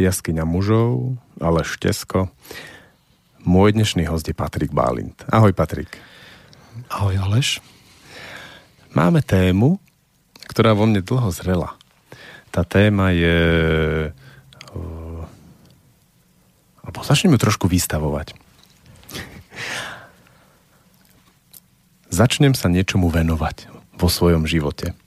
jaskyňa mužov, ale Štesko. Môj dnešný host je Patrik Bálint. Ahoj Patrik. Ahoj Aleš. Máme tému, ktorá vo mne dlho zrela. Tá téma je... Uh, alebo začneme trošku vystavovať. Začnem sa niečomu venovať vo svojom živote.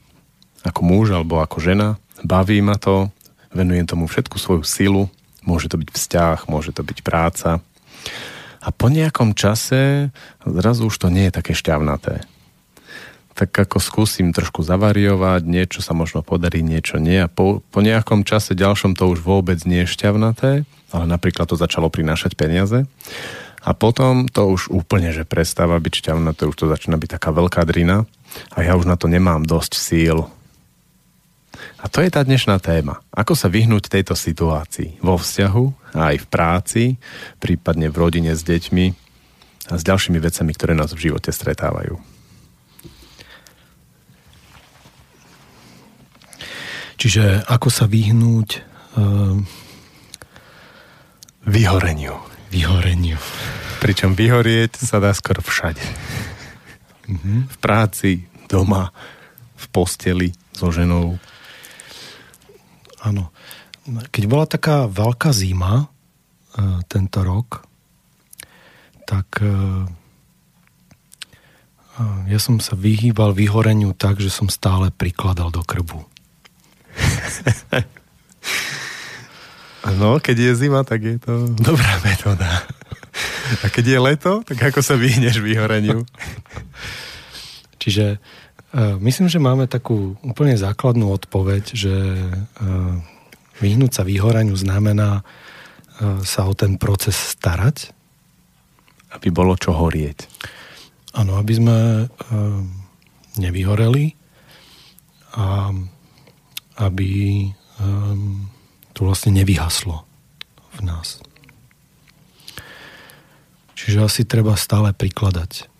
Ako muž alebo ako žena, baví ma to, venujem tomu všetku svoju silu, môže to byť vzťah, môže to byť práca. A po nejakom čase zrazu už to nie je také šťavnaté. Tak ako skúsim trošku zavariovať, niečo sa možno podarí, niečo nie. A po, po nejakom čase ďalšom to už vôbec nie je šťavnaté, ale napríklad to začalo prinášať peniaze. A potom to už úplne, že prestáva byť šťavnaté, už to začína byť taká veľká drina. A ja už na to nemám dosť síl. A to je tá dnešná téma. Ako sa vyhnúť tejto situácii vo vzťahu a aj v práci, prípadne v rodine s deťmi a s ďalšími vecami, ktoré nás v živote stretávajú. Čiže ako sa vyhnúť uh, vyhoreniu. Vyhoreniu. Pričom vyhorieť sa dá skoro všade. Mm-hmm. V práci, doma, v posteli so ženou. Áno. Keď bola taká veľká zima uh, tento rok, tak uh, ja som sa vyhýbal vyhoreniu tak, že som stále prikladal do krbu. No, keď je zima, tak je to dobrá metóda. A keď je leto, tak ako sa vyhneš vyhoreniu? Čiže myslím, že máme takú úplne základnú odpoveď, že uh, vyhnúť sa vyhoreniu znamená uh, sa o ten proces starať. Aby bolo čo horieť. Áno, aby sme nevyhoreli a aby to vlastne nevyhaslo v nás. Čiže asi treba stále prikladať.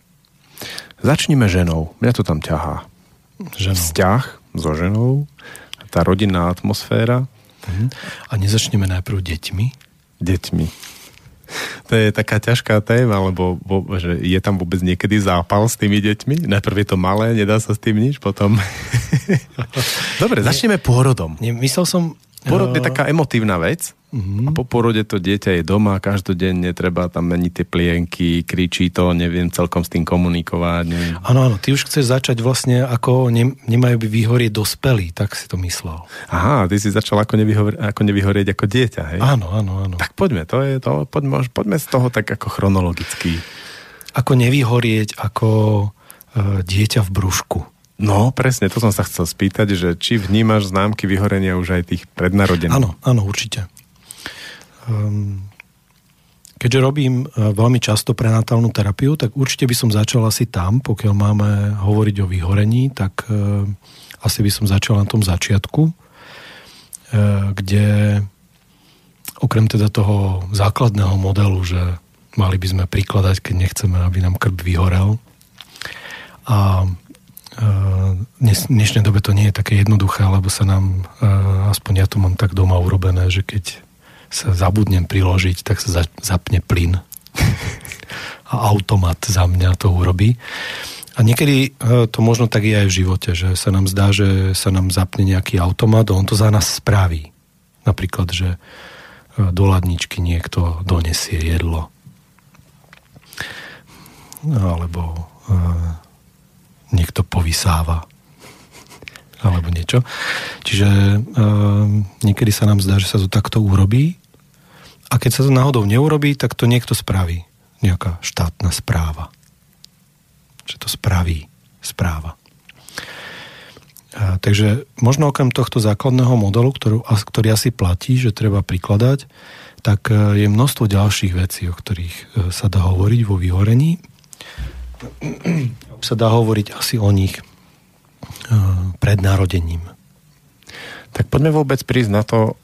Začnime ženou. Mňa to tam ťahá. Ženou. Vzťah so ženou, tá rodinná atmosféra. Uh-huh. A nezačneme najprv deťmi? Deťmi. To je taká ťažká téma, lebo bo, že je tam vôbec niekedy zápal s tými deťmi. Najprv je to malé, nedá sa s tým nič, potom... Dobre, začneme pôrodom. Nie, myslel som... Porod je taká emotívna vec uh-huh. a po porode to dieťa je doma, každodenne treba tam meniť tie plienky, kričí to, neviem celkom s tým komunikovať. Neviem. Áno, áno, ty už chceš začať vlastne ako ne, nemajú by vyhorieť dospelí, tak si to myslel. Aha, ty si začal ako, nevyhor, ako nevyhorieť ako dieťa, hej? Áno, áno, áno. Tak poďme, to je to, poďme, poďme z toho tak ako chronologicky. Ako nevyhorieť ako uh, dieťa v brúšku. No, presne, to som sa chcel spýtať, že či vnímaš známky vyhorenia už aj tých prednarodených? Áno, áno, určite. Um, keďže robím uh, veľmi často prenatálnu terapiu, tak určite by som začal asi tam, pokiaľ máme hovoriť o vyhorení, tak uh, asi by som začal na tom začiatku, uh, kde okrem teda toho základného modelu, že mali by sme prikladať, keď nechceme, aby nám krb vyhorel. A v dnešnej dobe to nie je také jednoduché, lebo sa nám, aspoň ja to mám tak doma urobené, že keď sa zabudnem priložiť, tak sa zapne plyn a automat za mňa to urobí. A niekedy e, to možno tak je aj v živote, že sa nám zdá, že sa nám zapne nejaký automat a on to za nás spraví. Napríklad, že e, do ladničky niekto donesie jedlo. Alebo e, niekto povysáva alebo niečo. Čiže e, niekedy sa nám zdá, že sa to takto urobí a keď sa to náhodou neurobí, tak to niekto spraví. Nejaká štátna správa. Že to spraví správa. A, takže možno okrem tohto základného modelu, ktorú, ktorý asi platí, že treba prikladať, tak e, je množstvo ďalších vecí, o ktorých e, sa dá hovoriť vo vyhorení sa dá hovoriť asi o nich eh, pred narodením. Tak poďme vôbec prísť na to,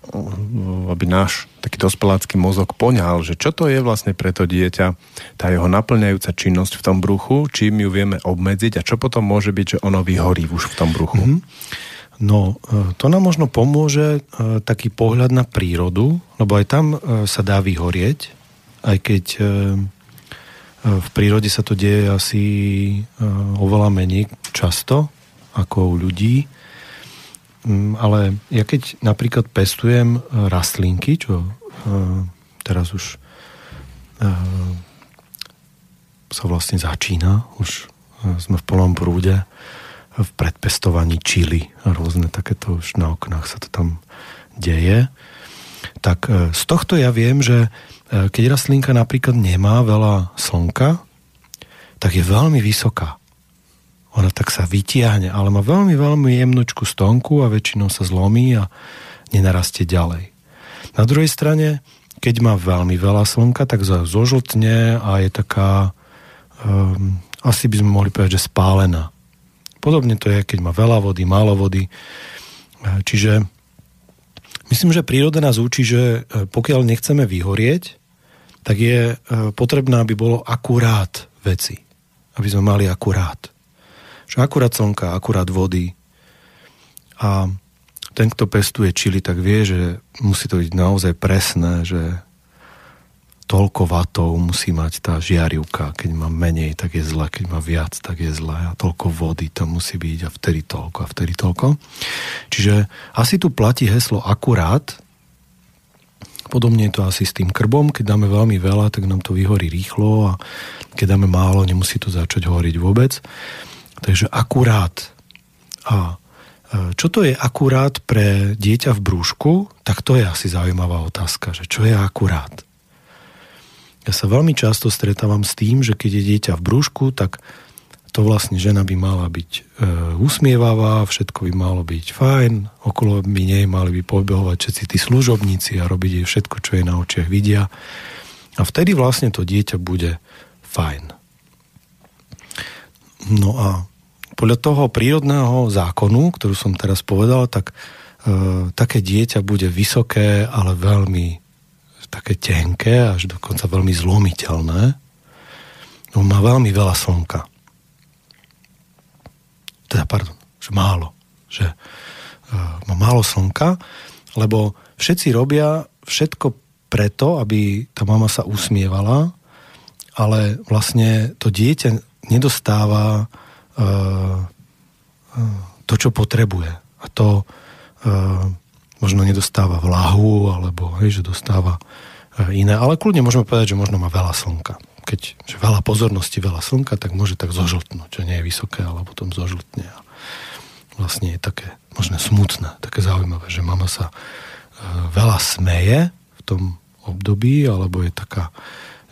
aby náš taký dospelácky mozog poňal, že čo to je vlastne pre to dieťa, tá jeho naplňajúca činnosť v tom bruchu, čím ju vieme obmedziť a čo potom môže byť, že ono vyhorí už v tom bruchu. Mm-hmm. No, e, to nám možno pomôže e, taký pohľad na prírodu, lebo aj tam e, sa dá vyhorieť, aj keď v prírode sa to deje asi oveľa menej často ako u ľudí. Mm, ale ja keď napríklad pestujem rastlinky, čo teraz už sa vlastne začína, už sme v plnom prúde, v predpestovaní čili a rôzne takéto už na oknách sa to tam deje. Tak z tohto ja viem, že keď rastlinka napríklad nemá veľa slnka, tak je veľmi vysoká. Ona tak sa vytiahne, ale má veľmi, veľmi jemnočku stonku a väčšinou sa zlomí a nenarastie ďalej. Na druhej strane, keď má veľmi veľa slnka, tak zožltne a je taká, um, asi by sme mohli povedať, že spálená. Podobne to je, keď má veľa vody, málo vody. E, čiže myslím, že príroda nás učí, že e, pokiaľ nechceme vyhorieť, tak je e, potrebné, aby bolo akurát veci. Aby sme mali akurát. Že akurát slnka, akurát vody. A ten, kto pestuje čili, tak vie, že musí to byť naozaj presné, že toľko vatov musí mať tá žiarivka, keď má menej, tak je zle, keď má viac, tak je zle a toľko vody tam musí byť a vtedy toľko a vtedy toľko. Čiže asi tu platí heslo akurát, Podobne je to asi s tým krbom, keď dáme veľmi veľa, tak nám to vyhorí rýchlo a keď dáme málo, nemusí to začať horiť vôbec. Takže akurát. A e, čo to je akurát pre dieťa v brúšku, tak to je asi zaujímavá otázka, že čo je akurát. Ja sa veľmi často stretávam s tým, že keď je dieťa v brúšku, tak to vlastne žena by mala byť e, usmievavá, všetko by malo byť fajn, okolo by nej mali by pobehovať všetci tí služobníci a robiť jej všetko, čo je na očiach vidia. A vtedy vlastne to dieťa bude fajn. No a podľa toho prírodného zákonu, ktorú som teraz povedal, tak e, také dieťa bude vysoké, ale veľmi také tenké, až dokonca veľmi zlomiteľné. On má veľmi veľa slnka. Teda, pardon, že málo. Že uh, má málo slnka, lebo všetci robia všetko preto, aby tá mama sa usmievala, ale vlastne to dieťa nedostáva uh, uh, to, čo potrebuje. A to uh, možno nedostáva vlahu, alebo hej, že dostáva e, iné. Ale kľudne môžeme povedať, že možno má veľa slnka. Keď že veľa pozornosti, veľa slnka, tak môže tak zožltnúť, čo nie je vysoké, ale potom zožltne. A vlastne je také možno smutné, také zaujímavé, že mama sa e, veľa smeje v tom období, alebo je taká,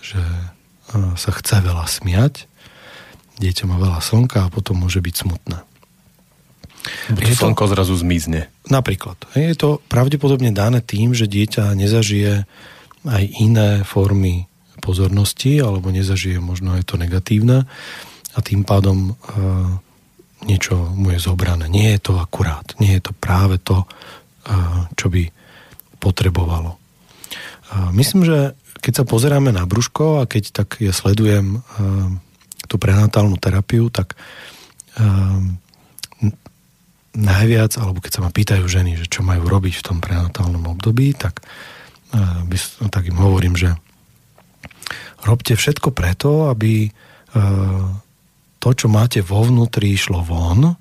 že e, sa chce veľa smiať, dieťa má veľa slnka a potom môže byť smutné. Je to slnko zrazu zmizne. Napríklad. Je to pravdepodobne dané tým, že dieťa nezažije aj iné formy pozornosti, alebo nezažije možno aj to negatívne a tým pádom e, niečo mu je zobrané. Nie je to akurát. Nie je to práve to, e, čo by potrebovalo. E, myslím, že keď sa pozeráme na brúško a keď tak ja sledujem e, tú prenatálnu terapiu, tak e, najviac, alebo keď sa ma pýtajú ženy, že čo majú robiť v tom prenatálnom období, tak, uh, tak im hovorím, že robte všetko preto, aby uh, to, čo máte vo vnútri, išlo von,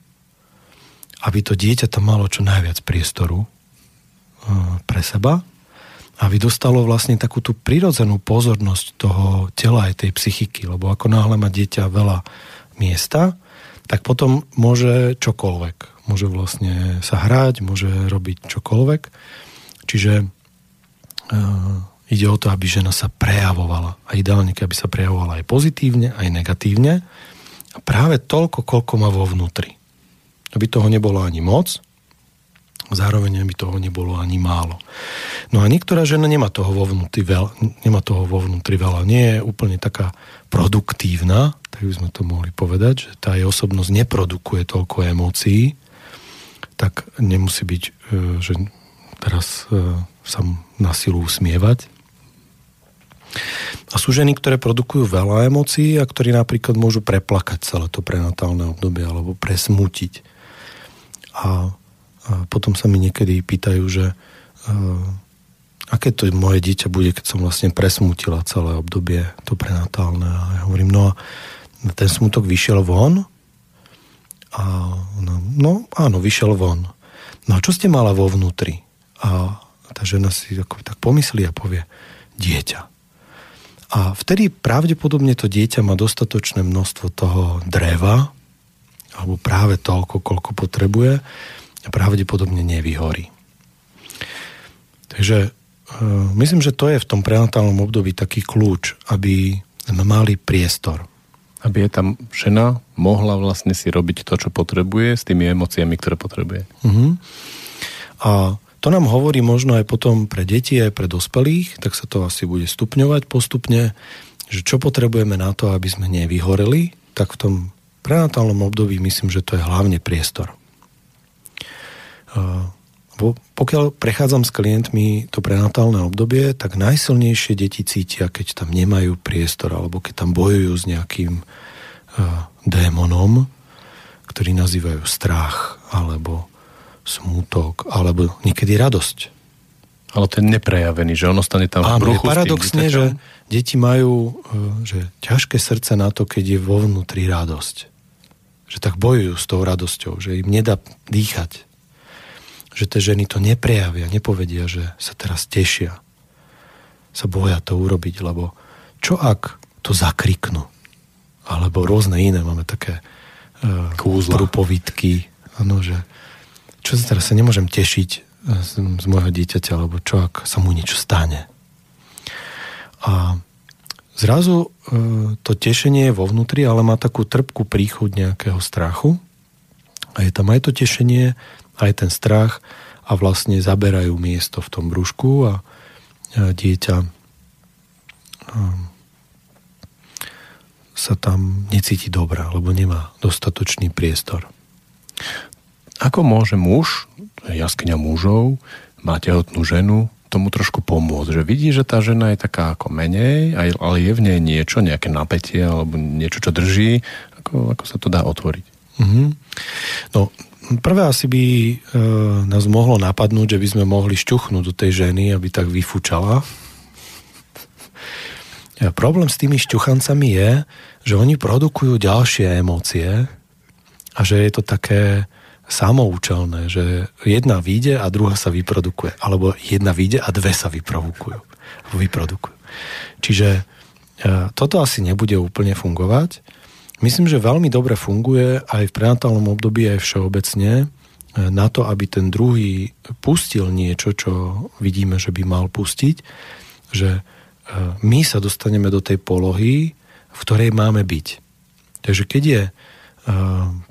aby to dieťa tam malo čo najviac priestoru pre seba, aby dostalo vlastne takú tú prirodzenú pozornosť toho tela aj tej psychiky, lebo ako náhle má dieťa veľa miesta, tak potom môže čokoľvek môže vlastne sa hrať, môže robiť čokoľvek. Čiže uh, ide o to, aby žena sa prejavovala. A ideálne, aby sa prejavovala aj pozitívne, aj negatívne. A práve toľko, koľko má vo vnútri. Aby toho nebolo ani moc, zároveň aby toho nebolo ani málo. No a niektorá žena nemá toho vo vnútri veľa, nemá toho vo vnútri veľa. Nie je úplne taká produktívna, tak by sme to mohli povedať, že tá jej osobnosť neprodukuje toľko emócií, tak nemusí byť, e, že teraz e, sa na silu usmievať. A sú ženy, ktoré produkujú veľa emócií a ktorí napríklad môžu preplakať celé to prenatálne obdobie alebo presmutiť. A, a potom sa mi niekedy pýtajú, že aké to moje dieťa bude, keď som vlastne presmutila celé obdobie, to prenatálne. A ja hovorím, no a ten smutok vyšiel von? A no, no áno, vyšiel von. No a čo ste mala vo vnútri? A tá žena si ako, tak pomyslí a povie, dieťa. A vtedy pravdepodobne to dieťa má dostatočné množstvo toho dreva, alebo práve toľko, koľko potrebuje a pravdepodobne nevyhorí. Takže Ehm, myslím, že to je v tom prenatálnom období taký kľúč, aby sme mali priestor. Aby je tam žena mohla vlastne si robiť to, čo potrebuje s tými emóciami, ktoré potrebuje. Uh-huh. A to nám hovorí možno aj potom pre deti, aj pre dospelých, tak sa to asi bude stupňovať postupne, že čo potrebujeme na to, aby sme nevyhoreli, tak v tom prenatálnom období myslím, že to je hlavne priestor. Pokiaľ prechádzam s klientmi to prenatálne obdobie, tak najsilnejšie deti cítia, keď tam nemajú priestor alebo keď tam bojujú s nejakým uh, démonom, ktorý nazývajú strach alebo smútok alebo niekedy radosť. Ale ten neprejavený, že ono stane tam Áno, v bruchu. paradoxne, že deti majú uh, že ťažké srdce na to, keď je vo vnútri radosť. Že tak bojujú s tou radosťou, že im nedá dýchať že tie ženy to neprejavia, nepovedia, že sa teraz tešia. Sa boja to urobiť, lebo čo ak to zakriknú? Alebo rôzne iné, máme také uh, prúpovitky, ano, že čo sa teraz sa nemôžem tešiť e, z, z môjho dieťaťa, alebo čo ak sa mu niečo stane. A zrazu uh, to tešenie je vo vnútri, ale má takú trpkú príchuť nejakého strachu. A je tam aj to tešenie, aj ten strach a vlastne zaberajú miesto v tom brúšku a dieťa sa tam necíti dobrá, lebo nemá dostatočný priestor. Ako môže muž, jaskyňa mužov, má tehotnú ženu, tomu trošku pomôcť, že vidí, že tá žena je taká ako menej, ale je v nej niečo, nejaké napätie alebo niečo, čo drží, ako, ako sa to dá otvoriť. Mm-hmm. No, Prvé asi by e, nás mohlo napadnúť, že by sme mohli šťuchnúť do tej ženy, aby tak vyfúčala. A problém s tými šťuchancami je, že oni produkujú ďalšie emócie a že je to také samoučelné, že jedna vyjde a druhá sa vyprodukuje. Alebo jedna vyjde a dve sa vyprovokujú. Vyprodukujú. Čiže e, toto asi nebude úplne fungovať. Myslím, že veľmi dobre funguje aj v prenatálnom období, aj všeobecne e, na to, aby ten druhý pustil niečo, čo vidíme, že by mal pustiť, že e, my sa dostaneme do tej polohy, v ktorej máme byť. Takže keď je e,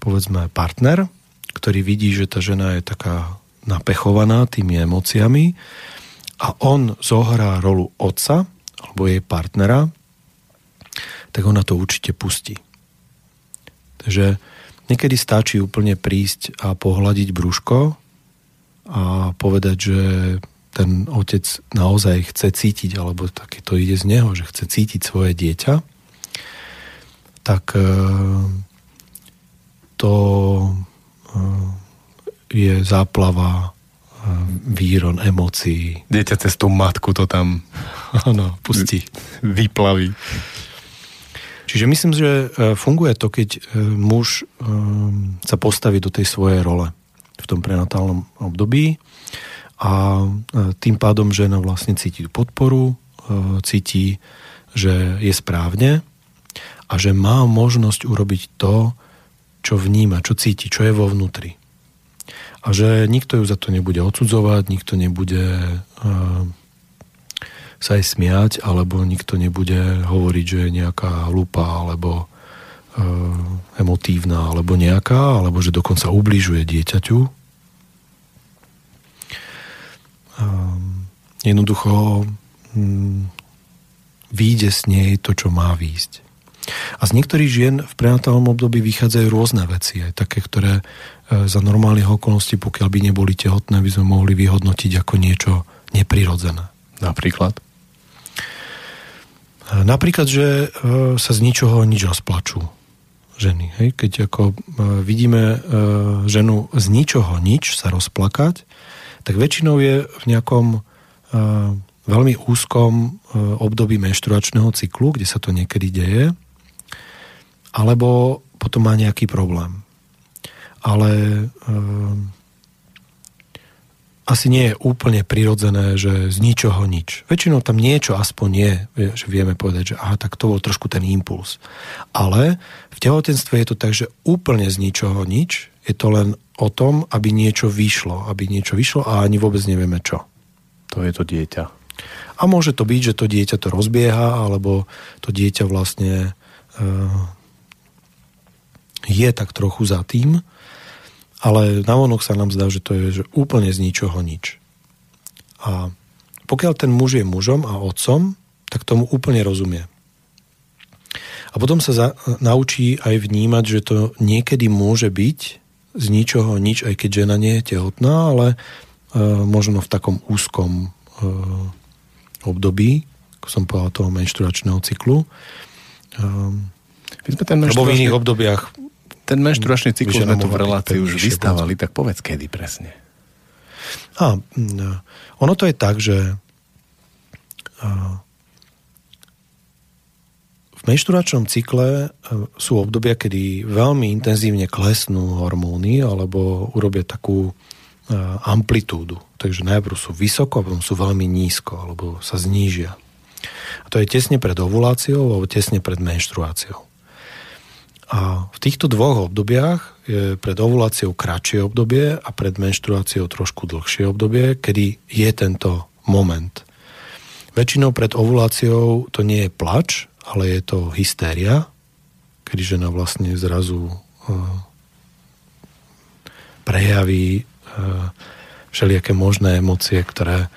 povedzme partner, ktorý vidí, že tá žena je taká napechovaná tými emóciami a on zohrá rolu otca alebo jej partnera, tak ona to určite pustí. Takže niekedy stačí úplne prísť a pohľadiť brúško a povedať, že ten otec naozaj chce cítiť, alebo také to ide z neho, že chce cítiť svoje dieťa, tak e, to e, je záplava e, výron emócií. Dieťa cez tú matku to tam ano, pustí. Vyplaví. Čiže myslím, že e, funguje to, keď e, muž e, sa postaví do tej svojej role v tom prenatálnom období a tým pádom žena vlastne cíti podporu, cíti, že je správne a že má možnosť urobiť to, čo vníma, čo cíti, čo je vo vnútri. A že nikto ju za to nebude odsudzovať, nikto nebude sa aj smiať, alebo nikto nebude hovoriť, že je nejaká hlúpa, alebo e, emotívna, alebo nejaká, alebo že dokonca ubližuje dieťaťu. E, jednoducho mm, výjde z nej to, čo má výjsť. A z niektorých žien v prenatálnom období vychádzajú rôzne veci, aj také, ktoré e, za normálnych okolností, pokiaľ by neboli tehotné, by sme mohli vyhodnotiť ako niečo neprirodzené. Napríklad? Napríklad, že e, sa z ničoho nič rozplačú. ženy. Hej? Keď ako e, vidíme e, ženu z ničoho nič sa rozplakať, tak väčšinou je v nejakom veľmi úzkom období menštruačného cyklu, kde sa to niekedy deje, alebo potom má nejaký problém. Ale asi nie je úplne prirodzené, že z ničoho nič. Väčšinou tam niečo aspoň je, že vieme povedať, že aha, tak to bol trošku ten impuls. Ale v tehotenstve je to tak, že úplne z ničoho nič, je to len o tom, aby niečo vyšlo, aby niečo vyšlo a ani vôbec nevieme čo. To je to dieťa. A môže to byť, že to dieťa to rozbieha, alebo to dieťa vlastne uh, je tak trochu za tým, ale navonok sa nám zdá, že to je že úplne z ničoho nič. A pokiaľ ten muž je mužom a otcom, tak tomu úplne rozumie. A potom sa za, naučí aj vnímať, že to niekedy môže byť z ničoho nič, aj keď žena nie je tehotná, ale e, možno v takom úzkom e, období, ako som povedal, toho menšturačného cyklu. E, ten menšturačný... Lebo v iných obdobiach ten menštruačný cyklus sme tu v relácii už vystávali, tak povedz, kedy presne. A, no, ono to je tak, že v menšturačnom cykle sú obdobia, kedy veľmi intenzívne klesnú hormóny alebo urobia takú amplitúdu. Takže najprv sú vysoko, potom sú veľmi nízko, alebo sa znížia. A to je tesne pred ovuláciou alebo tesne pred menštruáciou. A v týchto dvoch obdobiach je pred ovuláciou kratšie obdobie a pred menštruáciou trošku dlhšie obdobie, kedy je tento moment. Väčšinou pred ovuláciou to nie je plač, ale je to hystéria, kedy žena vlastne zrazu uh, prejaví uh, všelijaké možné emócie, ktoré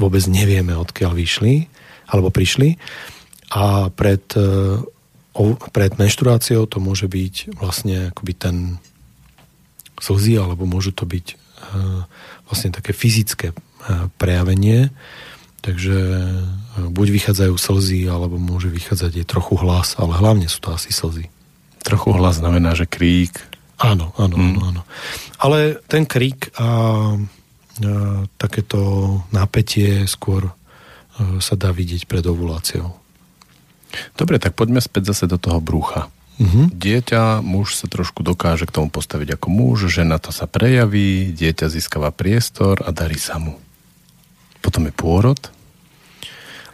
vôbec nevieme, odkiaľ vyšli alebo prišli. A pred uh, pred menštruáciou to môže byť vlastne akoby ten slzy, alebo môžu to byť uh, vlastne také fyzické uh, prejavenie. Takže uh, buď vychádzajú slzy, alebo môže vychádzať aj trochu hlas, ale hlavne sú to asi slzy. Trochu hlas znamená, že krík. Áno, áno, mm. áno, áno. Ale ten krík a, a takéto napätie skôr sa dá vidieť pred ovuláciou. Dobre, tak poďme späť zase do toho brúcha. Uh-huh. Dieťa, muž sa trošku dokáže k tomu postaviť ako muž, žena to sa prejaví, dieťa získava priestor a darí sa mu. Potom je pôrod.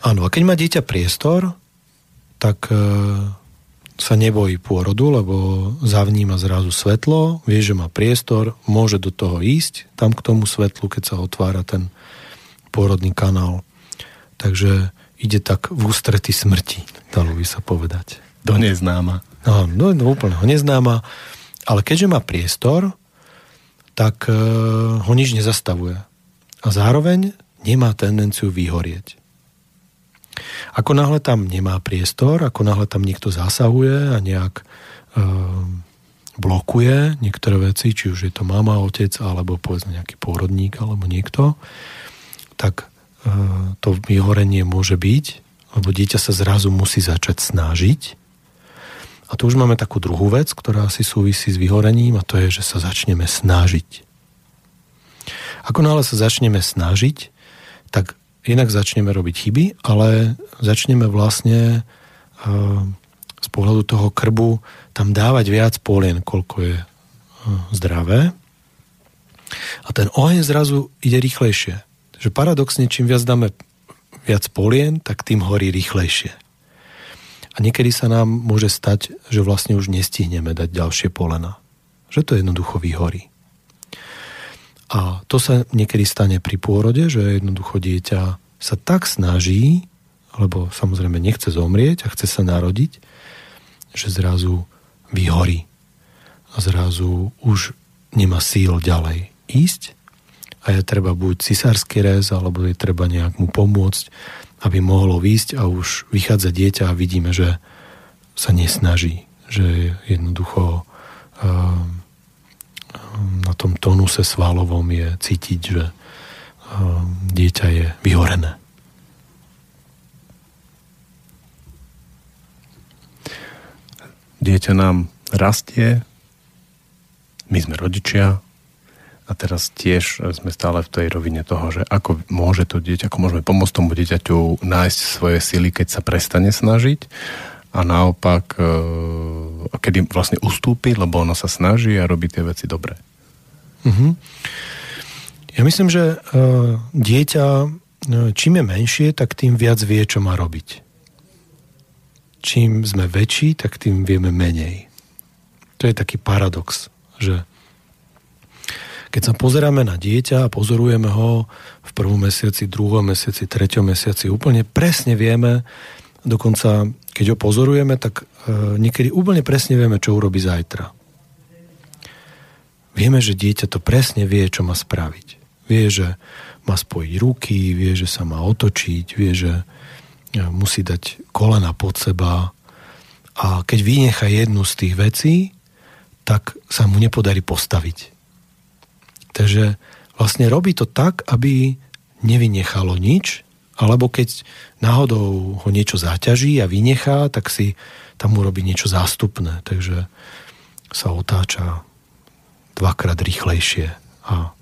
Áno, a keď má dieťa priestor, tak e, sa nebojí pôrodu, lebo zavníma zrazu svetlo, vie, že má priestor, môže do toho ísť, tam k tomu svetlu, keď sa otvára ten pôrodný kanál. Takže ide tak v ústrety smrti, dalo by sa povedať. Do neznáma. No, no, no úplne neznáma, ale keďže má priestor, tak e, ho nič nezastavuje. A zároveň nemá tendenciu vyhorieť. Ako náhle tam nemá priestor, ako náhle tam niekto zasahuje a nejak e, blokuje niektoré veci, či už je to mama, otec, alebo povedzme nejaký pôrodník, alebo niekto, tak to vyhorenie môže byť, lebo dieťa sa zrazu musí začať snažiť. A tu už máme takú druhú vec, ktorá asi súvisí s vyhorením a to je, že sa začneme snažiť. Ako náhle sa začneme snažiť, tak inak začneme robiť chyby, ale začneme vlastne z pohľadu toho krbu tam dávať viac polien, koľko je zdravé. A ten oheň zrazu ide rýchlejšie že paradoxne, čím viac dáme viac polien, tak tým horí rýchlejšie. A niekedy sa nám môže stať, že vlastne už nestihneme dať ďalšie polena. Že to jednoducho vyhorí. A to sa niekedy stane pri pôrode, že jednoducho dieťa sa tak snaží, lebo samozrejme nechce zomrieť a chce sa narodiť, že zrazu vyhorí. A zrazu už nemá síl ďalej ísť a je treba buď cisársky rez, alebo je treba nejak mu pomôcť, aby mohlo výjsť a už vychádza dieťa a vidíme, že sa nesnaží, že jednoducho ehm, na tom tonuse svalovom je cítiť, že ehm, dieťa je vyhorené. Dieťa nám rastie, my sme rodičia a teraz tiež sme stále v tej rovine toho, že ako môže to dieťa, ako môžeme pomôcť tomu dieťaťu nájsť svoje sily, keď sa prestane snažiť a naopak e, kedy vlastne ustúpi, lebo ono sa snaží a robí tie veci dobre. Mm-hmm. Ja myslím, že uh, dieťa čím je menšie, tak tým viac vie, čo má robiť. Čím sme väčší, tak tým vieme menej. To je taký paradox, že keď sa pozeráme na dieťa a pozorujeme ho v prvom mesiaci, druhom mesiaci, treťom mesiaci, úplne presne vieme, dokonca keď ho pozorujeme, tak e, niekedy úplne presne vieme, čo urobí zajtra. Vieme, že dieťa to presne vie, čo má spraviť. Vie, že má spojiť ruky, vie, že sa má otočiť, vie, že e, musí dať kolena pod seba a keď vynecha jednu z tých vecí, tak sa mu nepodarí postaviť. Takže vlastne robí to tak, aby nevynechalo nič, alebo keď náhodou ho niečo zaťaží a vynechá, tak si tam urobí niečo zástupné. Takže sa otáča dvakrát rýchlejšie a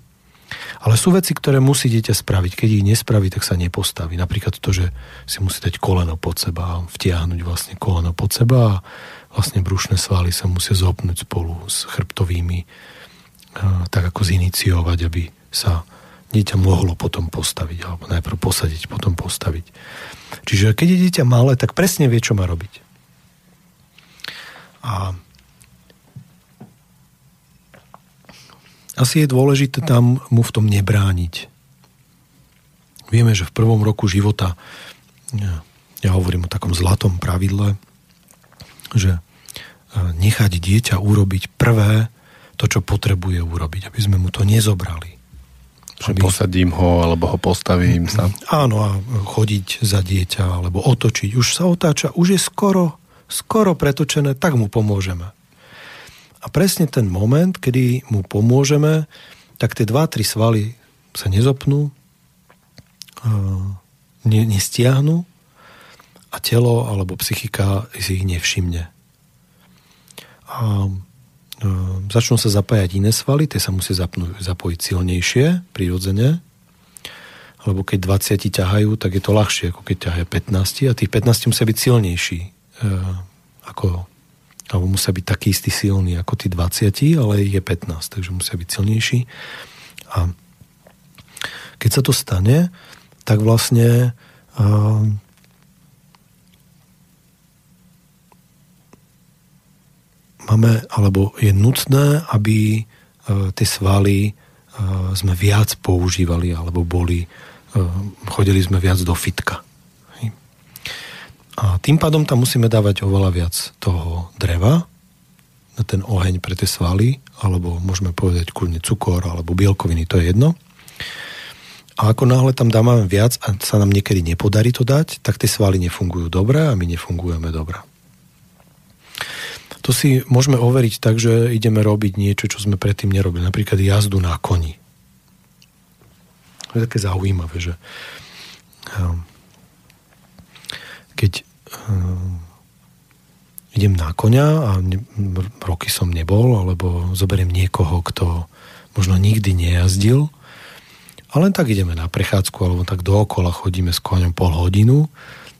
ale sú veci, ktoré musí dieťa spraviť. Keď ich nespraví, tak sa nepostaví. Napríklad to, že si musí dať koleno pod seba, vtiahnuť vlastne koleno pod seba a vlastne brušné svaly sa musia zopnúť spolu s chrbtovými, tak ako ziniciovať, aby sa dieťa mohlo potom postaviť, alebo najprv posadiť, potom postaviť. Čiže keď je dieťa malé, tak presne vie, čo má robiť. A asi je dôležité tam mu v tom nebrániť. Vieme, že v prvom roku života, ja, hovorím o takom zlatom pravidle, že e, nechať dieťa urobiť prvé to, čo potrebuje urobiť, aby sme mu to nezobrali. Že aby... posadím ho, alebo ho postavím sa. Áno, a chodiť za dieťa, alebo otočiť. Už sa otáča, už je skoro, skoro pretočené, tak mu pomôžeme. A presne ten moment, kedy mu pomôžeme, tak tie dva, tri svaly sa nezopnú, ne, nestiahnu a telo alebo psychika si ich nevšimne. A začnú sa zapájať iné svaly, tie sa musia zapnúť, zapojiť silnejšie, prirodzene, lebo keď 20 ťahajú, tak je to ľahšie, ako keď ťahajú 15 a tých 15 musia byť silnejší ako alebo musia byť taký istý silný ako tí 20, ale ich je 15, takže musia byť silnejší. A keď sa to stane, tak vlastne uh, máme, alebo je nutné, aby uh, tie svaly uh, sme viac používali, alebo boli, uh, chodili sme viac do fitka. A tým pádom tam musíme dávať oveľa viac toho dreva na ten oheň pre tie svaly, alebo môžeme povedať kľudne cukor, alebo bielkoviny, to je jedno. A ako náhle tam dáme viac a sa nám niekedy nepodarí to dať, tak tie svaly nefungujú dobre a my nefungujeme dobre. To si môžeme overiť tak, že ideme robiť niečo, čo sme predtým nerobili. Napríklad jazdu na koni. To je také zaujímavé, že ehm, keď uh, idem na koňa a roky som nebol, alebo zoberiem niekoho, kto možno nikdy nejazdil, a len tak ideme na prechádzku, alebo tak dookola chodíme s koňom pol hodinu,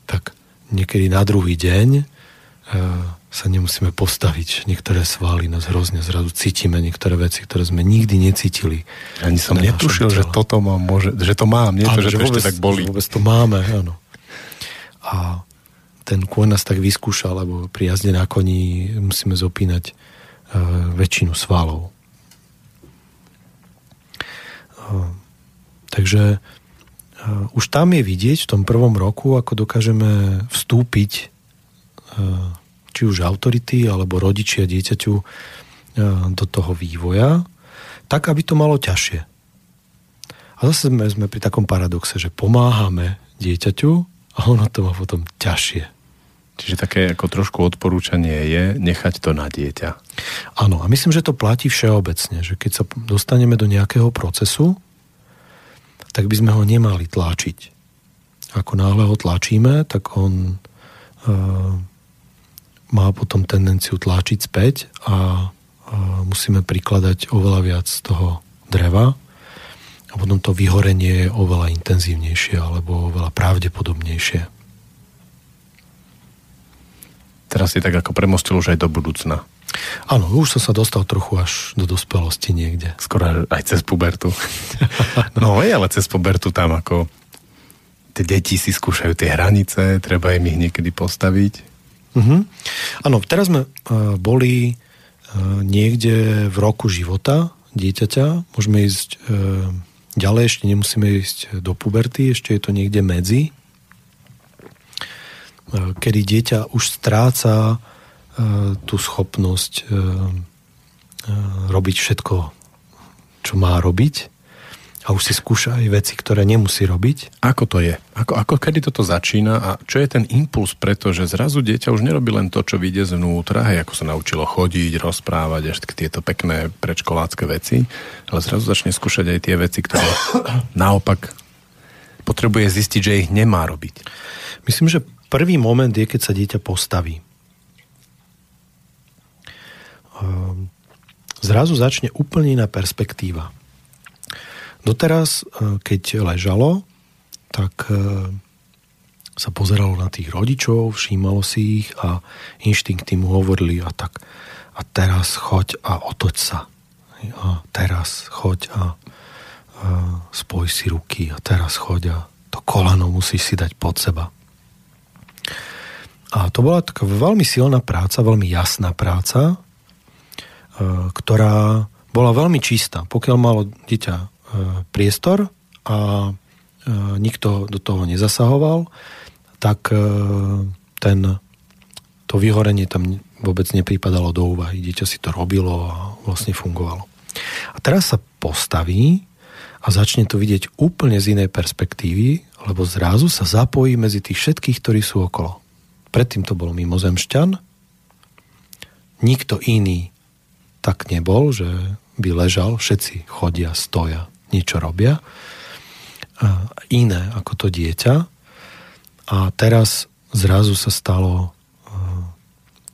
tak niekedy na druhý deň uh, sa nemusíme postaviť. Niektoré svaly nás hrozne zrazu cítime, niektoré veci, ktoré sme nikdy necítili. Ani som netušil, že toto mám, môže, že to mám, nie to, že, že to vôbec, ešte tak boli. Vôbec to máme, áno. A ten kôň nás tak vyskúšal, lebo pri jazde na koni musíme zopínať uh, väčšinu svalov. Uh, takže uh, už tam je vidieť v tom prvom roku, ako dokážeme vstúpiť uh, či už autority alebo rodičia dieťaťu uh, do toho vývoja, tak, aby to malo ťažšie. A zase sme, sme pri takom paradoxe, že pomáhame dieťaťu a ono to má potom ťažšie. Čiže také ako trošku odporúčanie je nechať to na dieťa. Áno, a myslím, že to platí všeobecne, že keď sa dostaneme do nejakého procesu, tak by sme ho nemali tlačiť. Ako náhle ho tlačíme, tak on uh, má potom tendenciu tlačiť späť a, a musíme prikladať oveľa viac z toho dreva a potom to vyhorenie je oveľa intenzívnejšie alebo oveľa pravdepodobnejšie. Teraz si tak ako premostil už aj do budúcna. Áno, už som sa dostal trochu až do dospelosti niekde. Skoro aj cez pubertu. no je, ale cez pubertu tam ako tie deti si skúšajú tie hranice, treba im ich niekedy postaviť. Uh-huh. Áno, teraz sme uh, boli uh, niekde v roku života dieťaťa. Môžeme ísť uh, ďalej, ešte nemusíme ísť do puberty, ešte je to niekde medzi. Kedy dieťa už stráca E, tú schopnosť e, e, robiť všetko, čo má robiť a už si skúša aj veci, ktoré nemusí robiť. Ako to je? Ako, ako kedy toto začína a čo je ten impuls, pretože zrazu dieťa už nerobí len to, čo vyjde zvnútra, hej, ako sa naučilo chodiť, rozprávať, až tieto pekné predškolácké veci, ale zrazu začne skúšať aj tie veci, ktoré naopak potrebuje zistiť, že ich nemá robiť. Myslím, že prvý moment je, keď sa dieťa postaví. Ehm, zrazu začne úplne iná perspektíva. Doteraz, e, keď ležalo, tak e, sa pozeralo na tých rodičov, všímalo si ich a inštinkty mu hovorili a tak a teraz choď a otoč sa. A teraz choď a, a spoj si ruky a teraz choď a to kolano musíš si dať pod seba. A to bola taká veľmi silná práca, veľmi jasná práca, E, ktorá bola veľmi čistá. Pokiaľ malo dieťa priestor a e, nikto do toho nezasahoval, tak ten, to vyhorenie tam vôbec nepripadalo do úvahy. Dieťa si to robilo a vlastne fungovalo. A teraz sa postaví a začne to vidieť úplne z inej perspektívy, lebo zrazu sa zapojí medzi tých všetkých, ktorí sú okolo. Predtým to bol mimozemšťan, nikto iný tak nebol, že by ležal, všetci chodia, stoja, niečo robia. Iné ako to dieťa. A teraz zrazu sa stalo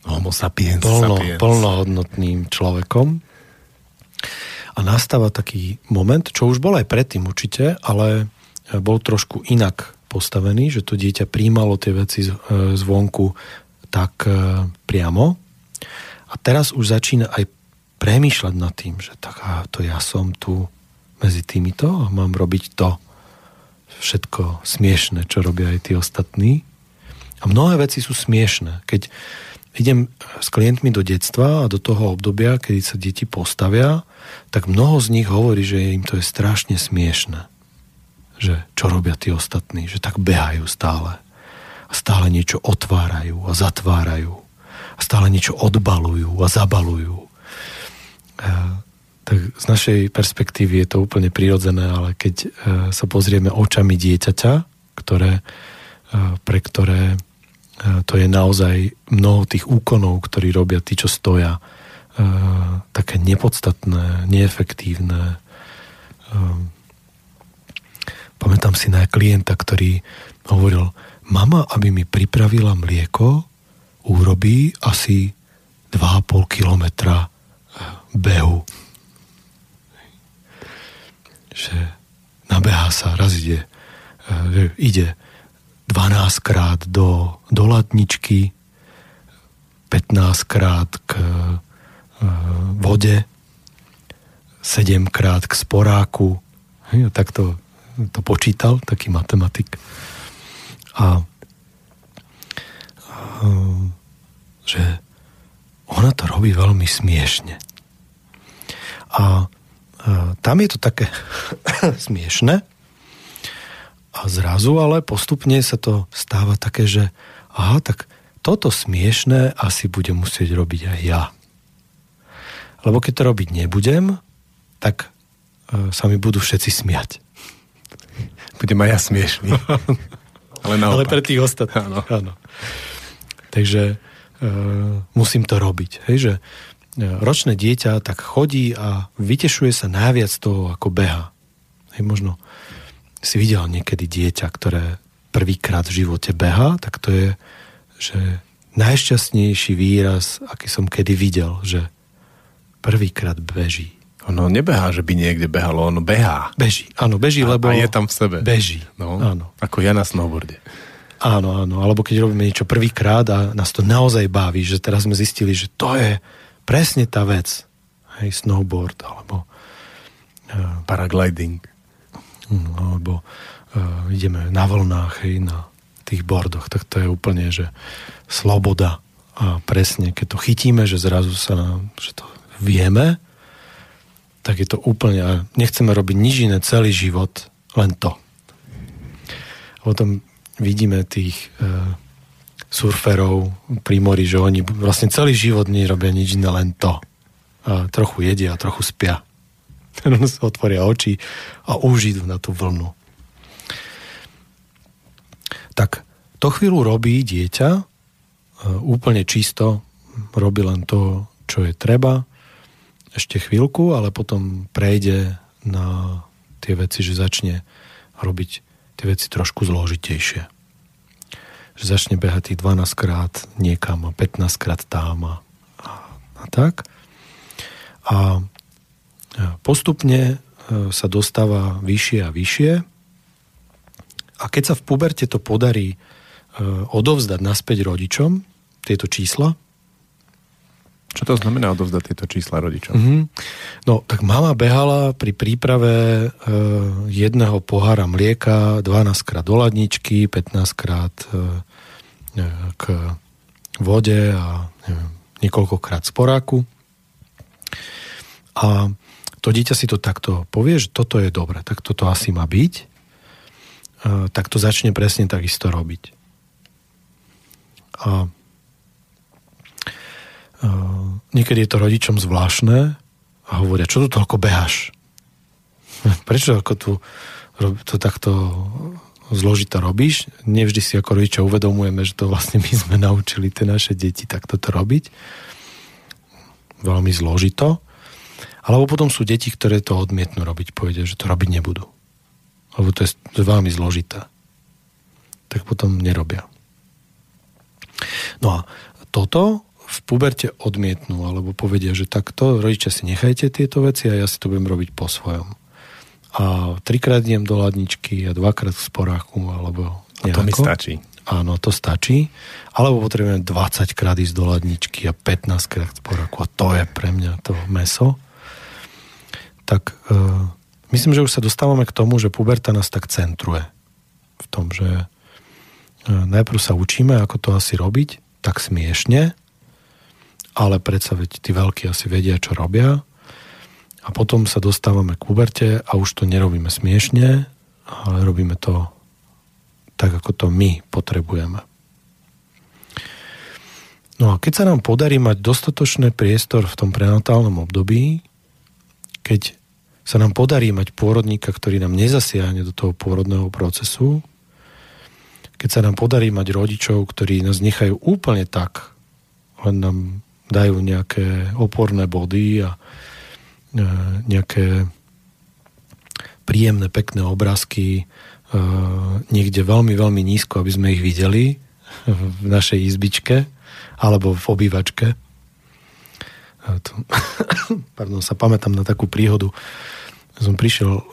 homo sapiens, plno, sapiens. plnohodnotným človekom. A nastáva taký moment, čo už bol aj predtým určite, ale bol trošku inak postavený, že to dieťa príjmalo tie veci e, zvonku tak e, priamo. A teraz už začína aj premýšľať nad tým, že tak a to ja som tu medzi týmito a mám robiť to všetko smiešne, čo robia aj tí ostatní. A mnohé veci sú smiešne. Keď idem s klientmi do detstva a do toho obdobia, kedy sa deti postavia, tak mnoho z nich hovorí, že im to je strašne smiešne. Že čo robia tí ostatní, že tak behajú stále. A stále niečo otvárajú a zatvárajú. A stále niečo odbalujú a zabalujú tak z našej perspektívy je to úplne prirodzené, ale keď e, sa pozrieme očami dieťaťa, ktoré, e, pre ktoré e, to je naozaj mnoho tých úkonov, ktorí robia tí, čo stoja, také nepodstatné, neefektívne. Pamätám si na klienta, ktorý hovoril, mama, aby mi pripravila mlieko, urobí asi 2,5 kilometra behu. Že nabeha sa, raz ide, e, ide 12 krát do, do latničky, 15 krát k e, vode, 7 krát k sporáku. Tak to, to počítal, taký matematik. A, a že ona to robí veľmi smiešne. A, tam je to také smiešne a zrazu ale postupne sa to stáva také, že aha, tak toto smiešné asi budem musieť robiť aj ja. Lebo keď to robiť nebudem, tak e, sa mi budú všetci smiať. Budem aj ja smiešný. ale, ale pre tých ostatných. Áno. Áno. Takže e, musím to robiť. Hej, že ročné dieťa tak chodí a vytešuje sa najviac toho, ako beha. Hej, možno si videl niekedy dieťa, ktoré prvýkrát v živote beha, tak to je, že najšťastnejší výraz, aký som kedy videl, že prvýkrát beží. Ono nebehá, že by niekde behalo, ono behá. Beží, áno, beží, a, lebo... A je tam v sebe. Beží, no, áno. Ako ja na snowboarde. Áno, áno, alebo keď robíme niečo prvýkrát a nás to naozaj baví, že teraz sme zistili, že to je presne tá vec. Hej, snowboard, alebo... Uh, Paragliding. No, alebo uh, ideme na vlnách, hej, na tých bordoch, tak to je úplne, že sloboda. A presne, keď to chytíme, že zrazu sa nám, že to vieme, tak je to úplne... Nechceme robiť nič iné celý život, len to. A potom vidíme tých e, surferov pri mori, že oni vlastne celý život nerobia nič iné, len to. A trochu jedia trochu spia. Teraz sa otvoria oči a už idú na tú vlnu. Tak to chvíľu robí dieťa, e, úplne čisto, robí len to, čo je treba, ešte chvíľku, ale potom prejde na tie veci, že začne robiť tie veci trošku zložitejšie. Že začne behať tých 12 krát niekam a 15 krát tam a, a, a tak. A postupne e, sa dostáva vyššie a vyššie a keď sa v puberte to podarí e, odovzdať naspäť rodičom, tieto čísla, čo to znamená odovzdať tieto čísla rodičom? Mm-hmm. No, tak mama behala pri príprave e, jedného pohára mlieka 12 krát do ladničky, 15 krát e, k vode a neviem, niekoľkokrát sporáku. A to dieťa si to takto povie, že toto je dobre, tak toto asi má byť. E, tak to začne presne takisto robiť. A niekedy je to rodičom zvláštne a hovoria, čo tu toľko behaš? Prečo ako tu to takto zložito robíš? Nevždy si ako rodičia uvedomujeme, že to vlastne my sme naučili tie naše deti takto to robiť. Veľmi zložito. Alebo potom sú deti, ktoré to odmietnú robiť, povedia, že to robiť nebudú. Lebo to je, to je veľmi zložité. Tak potom nerobia. No a toto v puberte odmietnú alebo povedia, že takto, rodičia si nechajte tieto veci a ja si to budem robiť po svojom. A trikrát idem do ladničky a dvakrát v sporáku alebo nejako. A to mi stačí. Áno, to stačí. Alebo potrebujem 20 krát ísť do ladničky a 15 krát v sporáku a to je pre mňa to meso. Tak e, myslím, že už sa dostávame k tomu, že puberta nás tak centruje. V tom, že e, najprv sa učíme, ako to asi robiť, tak smiešne, ale predsa veď tí veľkí asi vedia, čo robia. A potom sa dostávame k uberte a už to nerobíme smiešne, ale robíme to tak, ako to my potrebujeme. No a keď sa nám podarí mať dostatočný priestor v tom prenatálnom období, keď sa nám podarí mať pôrodníka, ktorý nám nezasiahne do toho pôrodného procesu, keď sa nám podarí mať rodičov, ktorí nás nechajú úplne tak, len nám dajú nejaké oporné body a e, nejaké príjemné, pekné obrázky e, niekde veľmi, veľmi nízko, aby sme ich videli v našej izbičke alebo v obývačke. Pardon, sa pamätám na takú príhodu. Som prišiel e,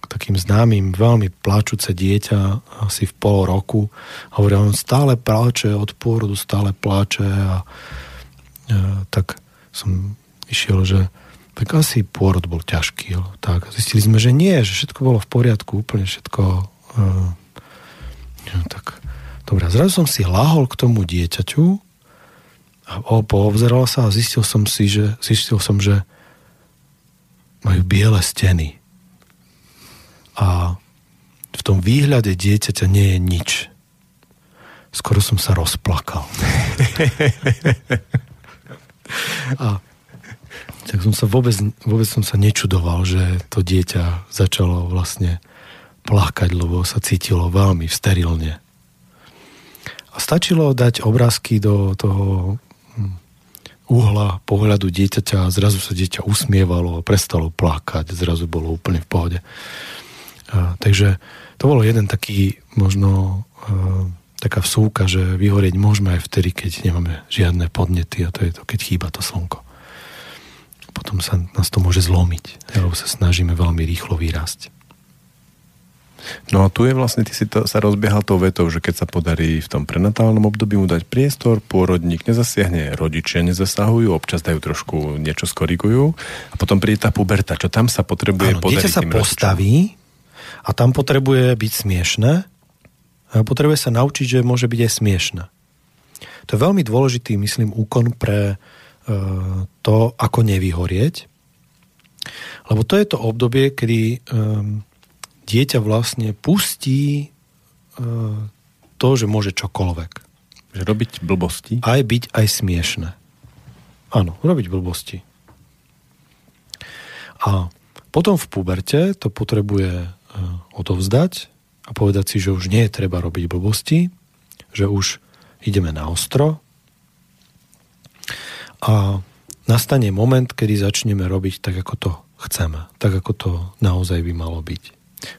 k takým známym, veľmi pláčuce dieťa asi v pol roku. Hovoril, on stále pláče od pôrodu, stále pláče a tak som išiel, že tak asi pôrod bol ťažký. Tak zistili sme, že nie, že všetko bolo v poriadku, úplne všetko. Ja, tak, dobre, zrazu som si lahol k tomu dieťaťu a poobzeral sa a zistil som si, že zistil som, že majú biele steny. A v tom výhľade dieťaťa nie je nič. Skoro som sa rozplakal. A tak som sa vôbec, vôbec som sa nečudoval, že to dieťa začalo vlastne plakať, lebo sa cítilo veľmi sterilne. A stačilo dať obrázky do toho hm, uhla pohľadu dieťaťa a zrazu sa dieťa usmievalo a prestalo plakať, zrazu bolo úplne v pohode. A, takže to bolo jeden taký možno a, taká vsúka, že vyhorieť môžeme aj vtedy, keď nemáme žiadne podnety a to je to, keď chýba to slnko. Potom sa nás to môže zlomiť, lebo sa snažíme veľmi rýchlo vyrásť. No a tu je vlastne, ty si to, sa rozbiehal tou vetou, že keď sa podarí v tom prenatálnom období mu dať priestor, pôrodník nezasiahne, rodičia nezasahujú, občas dajú trošku niečo skorigujú a potom príde tá puberta, čo tam sa potrebuje Áno, podariť dieťa sa postaví a tam potrebuje byť smiešné a potrebuje sa naučiť, že môže byť aj smiešné. To je veľmi dôležitý, myslím, úkon pre e, to, ako nevyhorieť. Lebo to je to obdobie, kedy dieťa vlastne pustí e, to, že môže čokoľvek. Že robiť blbosti? Aj byť aj smiešné. Áno, robiť blbosti. A potom v puberte to potrebuje e, odovzdať a povedať si, že už nie je treba robiť blbosti, že už ideme na ostro a nastane moment, kedy začneme robiť tak, ako to chceme, tak, ako to naozaj by malo byť.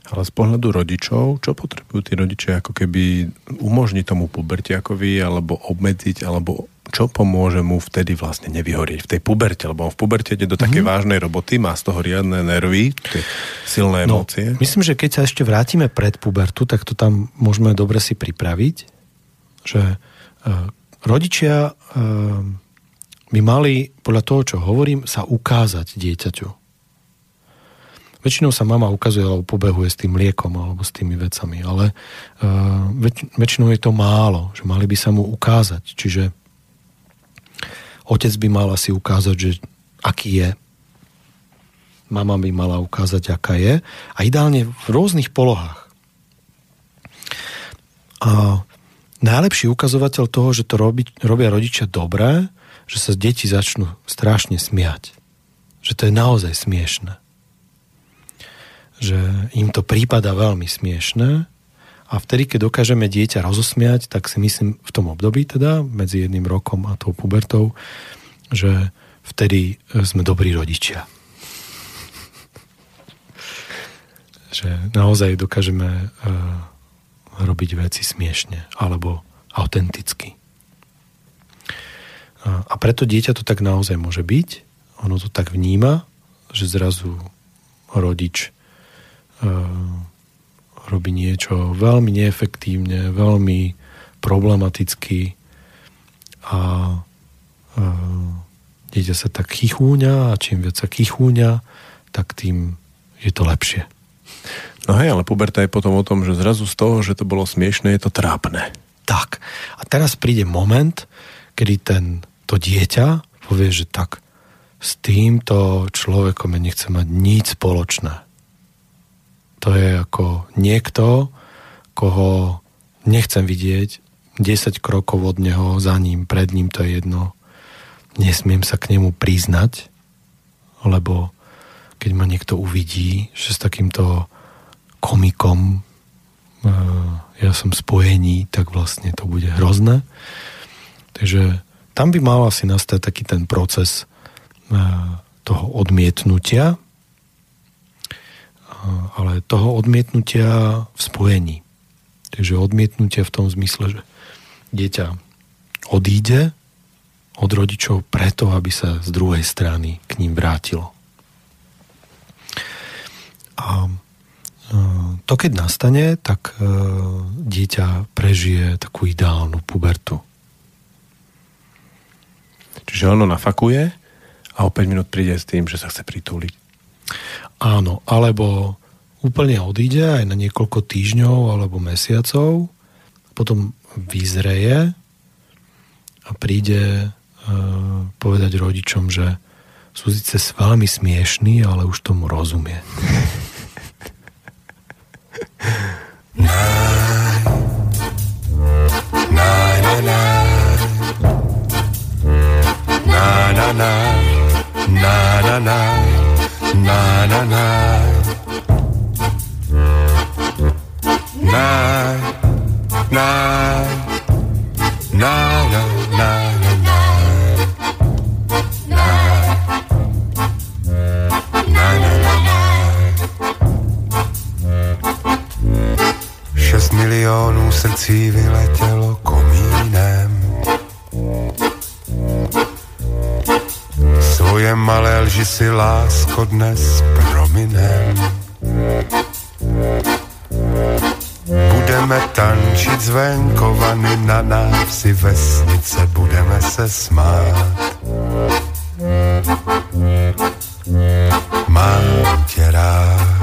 Ale z pohľadu rodičov, čo potrebujú tí rodičia ako keby umožniť tomu pubertiakovi alebo obmedziť, alebo čo pomôže mu vtedy vlastne nevyhorieť v tej puberte, lebo on v puberte ide do takej mm-hmm. vážnej roboty, má z toho riadne nervy, tie silné no, emócie. Myslím, že keď sa ešte vrátime pred pubertu, tak to tam môžeme dobre si pripraviť, že uh, rodičia uh, by mali, podľa toho, čo hovorím, sa ukázať dieťaťu Väčšinou sa mama ukazuje alebo pobehuje s tým liekom alebo s tými vecami, ale uh, väč- väčšinou je to málo, že mali by sa mu ukázať. Čiže otec by mal asi ukázať, že aký je. Mama by mala ukázať, aká je. A ideálne v rôznych polohách. A najlepší ukazovateľ toho, že to robí, robia rodičia dobré, že sa deti začnú strašne smiať. Že to je naozaj smiešne že im to prípada veľmi smiešné a vtedy, keď dokážeme dieťa rozosmiať, tak si myslím v tom období teda, medzi jedným rokom a tou pubertou, že vtedy sme dobrí rodičia. že naozaj dokážeme uh, robiť veci smiešne alebo autenticky. A preto dieťa to tak naozaj môže byť. Ono to tak vníma, že zrazu rodič robí niečo veľmi neefektívne, veľmi problematicky a dieťa sa tak chichúňa a čím viac sa chichúňa, tak tým je to lepšie. No hej, ale puberta je potom o tom, že zrazu z toho, že to bolo smiešné, je to trápne. Tak. A teraz príde moment, kedy ten, to dieťa povie, že tak s týmto človekom ja nechcem mať nič spoločné to je ako niekto, koho nechcem vidieť, 10 krokov od neho, za ním, pred ním, to je jedno. Nesmiem sa k nemu priznať, lebo keď ma niekto uvidí, že s takýmto komikom e, ja som spojení, tak vlastne to bude hrozné. Takže tam by mal asi nastať taký ten proces e, toho odmietnutia, ale toho odmietnutia v spojení. Takže odmietnutia v tom zmysle, že dieťa odíde od rodičov preto, aby sa z druhej strany k ním vrátilo. A to keď nastane, tak e, dieťa prežije takú ideálnu pubertu. Čiže ono nafakuje a o 5 minút príde s tým, že sa chce pritúliť. Áno, alebo úplne odíde aj na niekoľko týždňov alebo mesiacov, potom vyzreje a príde uh, povedať rodičom, že sú síce veľmi smiešní, ale už tomu rozumie. Na na na. Na na na Na na na. Na na na na na na. milionů srdcí vyletělo komínem. Svoje malé lži si lásko dnes prominem. Budeme tančit zvenkovany na návsi vesnice, budeme se smát. Mám tě rád.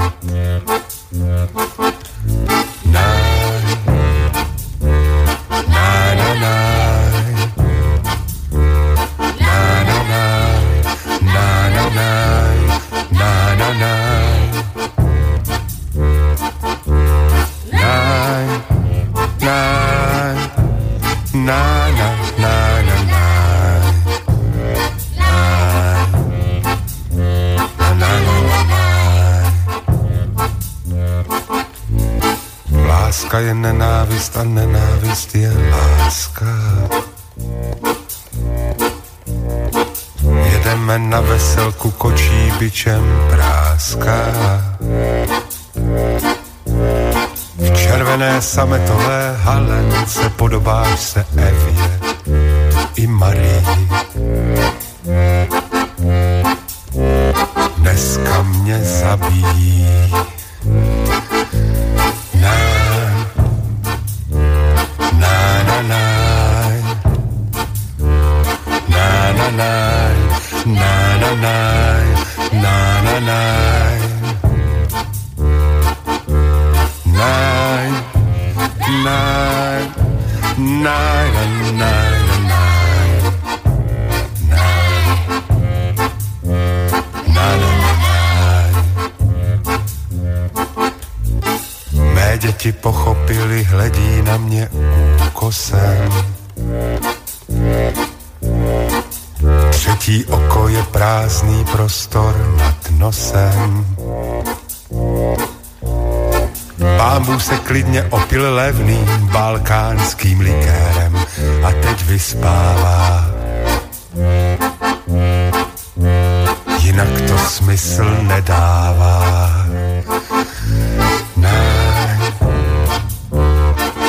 Láska je nenávist a nenávist je láska. Jedeme na veselku, kočí byčem práská. V červené sametové halence podobáš se Evě i Marii. Dneska mě zabíjí na na na na na na Nine, nine, nine, nine, nine. Mé děti pochopili, hledí na mě úkosem prostor nad nosem. Bámbu se klidně opil levným balkánským likérem a teď vyspává. Jinak to smysl nedává. Na,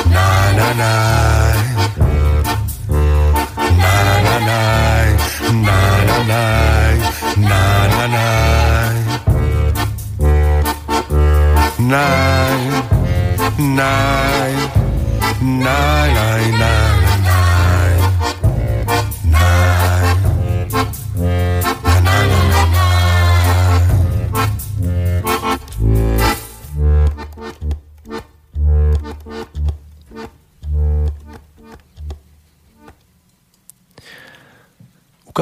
na, na, na. nine, nine, nine, nine, nine, nine,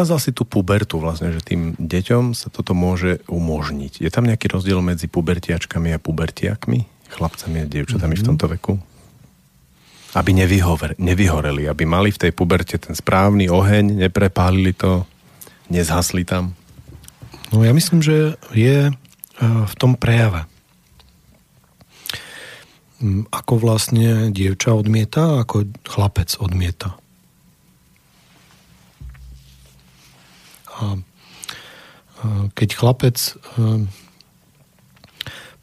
Ukázal si tú pubertu vlastne, že tým deťom sa toto môže umožniť. Je tam nejaký rozdiel medzi pubertiačkami a pubertiakmi? Chlapcami a dievčatami mm-hmm. v mhm. tomto veku? Aby nevyhover, nevyhoreli, aby mali v tej puberte ten správny oheň, neprepálili to, nezhasli tam? No ja myslím, že je e, v tom prejave. Mm, ako vlastne dievča odmieta, ako chlapec odmieta. A keď chlapec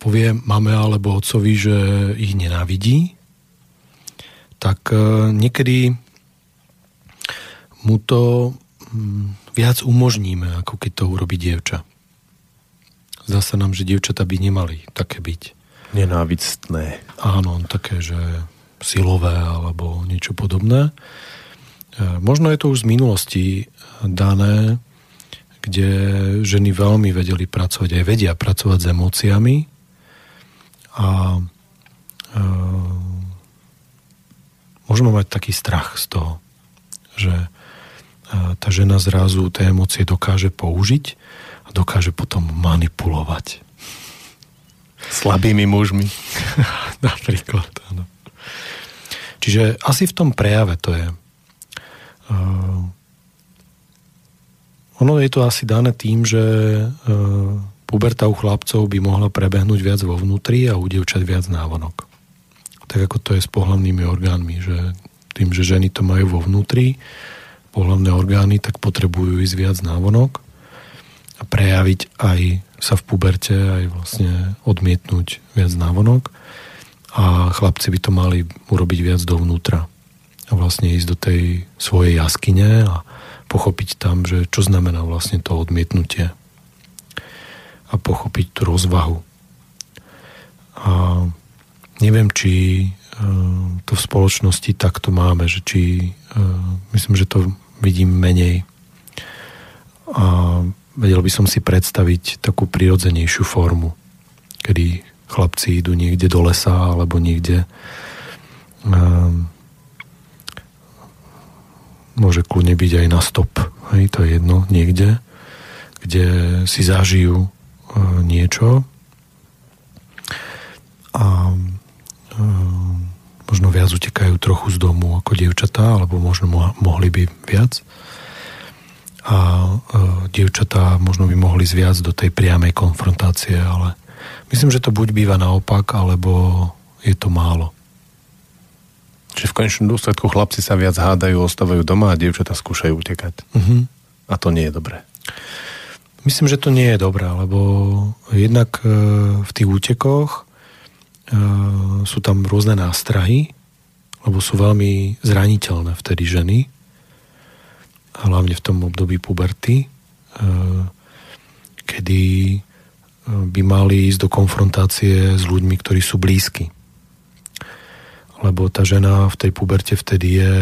povie mame alebo otcovi, že ich nenávidí, tak niekedy mu to mm, viac umožníme, ako keď to urobí dievča. Zdá sa nám, že dievčata by nemali také byť. Nenávistné. Áno, také, že silové alebo niečo podobné. Možno je to už z minulosti dané, kde ženy veľmi vedeli pracovať, aj vedia pracovať s emóciami a e, môžeme mať taký strach z toho, že e, tá žena zrazu tie emócie dokáže použiť a dokáže potom manipulovať. Slabými mužmi. Napríklad, áno. Čiže asi v tom prejave to je. E, ono je to asi dané tým, že e, puberta u chlapcov by mohla prebehnúť viac vo vnútri a u dievčat viac návonok. Tak ako to je s pohľavnými orgánmi, že tým, že ženy to majú vo vnútri, pohľavné orgány, tak potrebujú ísť viac návonok a prejaviť aj sa v puberte, aj vlastne odmietnúť viac návonok. a chlapci by to mali urobiť viac dovnútra a vlastne ísť do tej svojej jaskyne a pochopiť tam, že čo znamená vlastne to odmietnutie a pochopiť tú rozvahu. A neviem, či e, to v spoločnosti takto máme, že či e, myslím, že to vidím menej. A vedel by som si predstaviť takú prirodzenejšiu formu, kedy chlapci idú niekde do lesa alebo niekde e, môže kľudne byť aj na stop, hej, to je jedno, niekde, kde si zažijú E, niečo a e, možno viac utekajú trochu z domu ako dievčatá, alebo možno mohli by viac. A e, dievčatá možno by mohli ísť viac do tej priamej konfrontácie, ale myslím, že to buď býva naopak, alebo je to málo. Čiže v konečnom dôsledku chlapci sa viac hádajú, ostávajú doma a dievčatá skúšajú utekať. Uh-huh. A to nie je dobré. Myslím, že to nie je dobré, lebo jednak e, v tých útekoch e, sú tam rôzne nástrahy, lebo sú veľmi zraniteľné vtedy ženy, hlavne v tom období puberty, e, kedy by mali ísť do konfrontácie s ľuďmi, ktorí sú blízki. Lebo tá žena v tej puberte vtedy je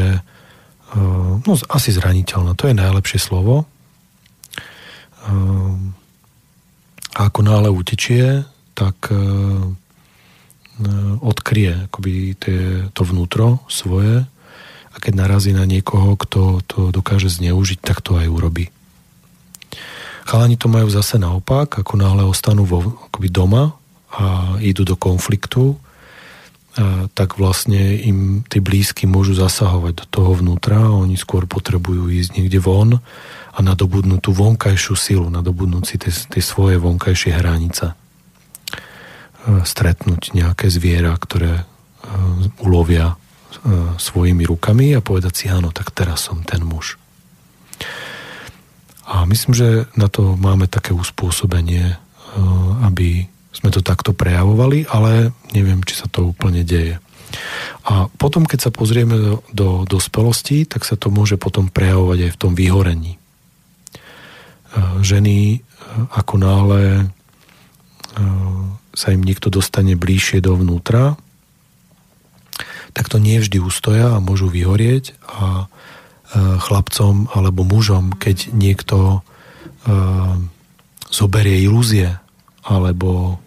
no, asi zraniteľná. To je najlepšie slovo, Ehm, a ako náhle utečie, tak e, e, odkrie akoby tie, to vnútro svoje a keď narazí na niekoho, kto to dokáže zneužiť, tak to aj urobí. Chalani to majú zase naopak, ako náhle ostanú vo, akoby doma a idú do konfliktu, tak vlastne im tí blízky môžu zasahovať do toho vnútra, oni skôr potrebujú ísť niekde von a nadobudnúť tú vonkajšiu silu, nadobudnúť si tie, tie svoje vonkajšie hranice. E, stretnúť nejaké zviera, ktoré e, ulovia e, svojimi rukami a povedať si, áno, tak teraz som ten muž. A myslím, že na to máme také uspôsobenie, aby sme to takto prejavovali, ale neviem, či sa to úplne deje. A potom, keď sa pozrieme do, do dospelosti, tak sa to môže potom prejavovať aj v tom vyhorení. E, ženy, e, ako náhle e, sa im niekto dostane bližšie dovnútra, tak to nie vždy ustoja a môžu vyhorieť a chlapcom alebo mužom, keď niekto zoberie ilúzie alebo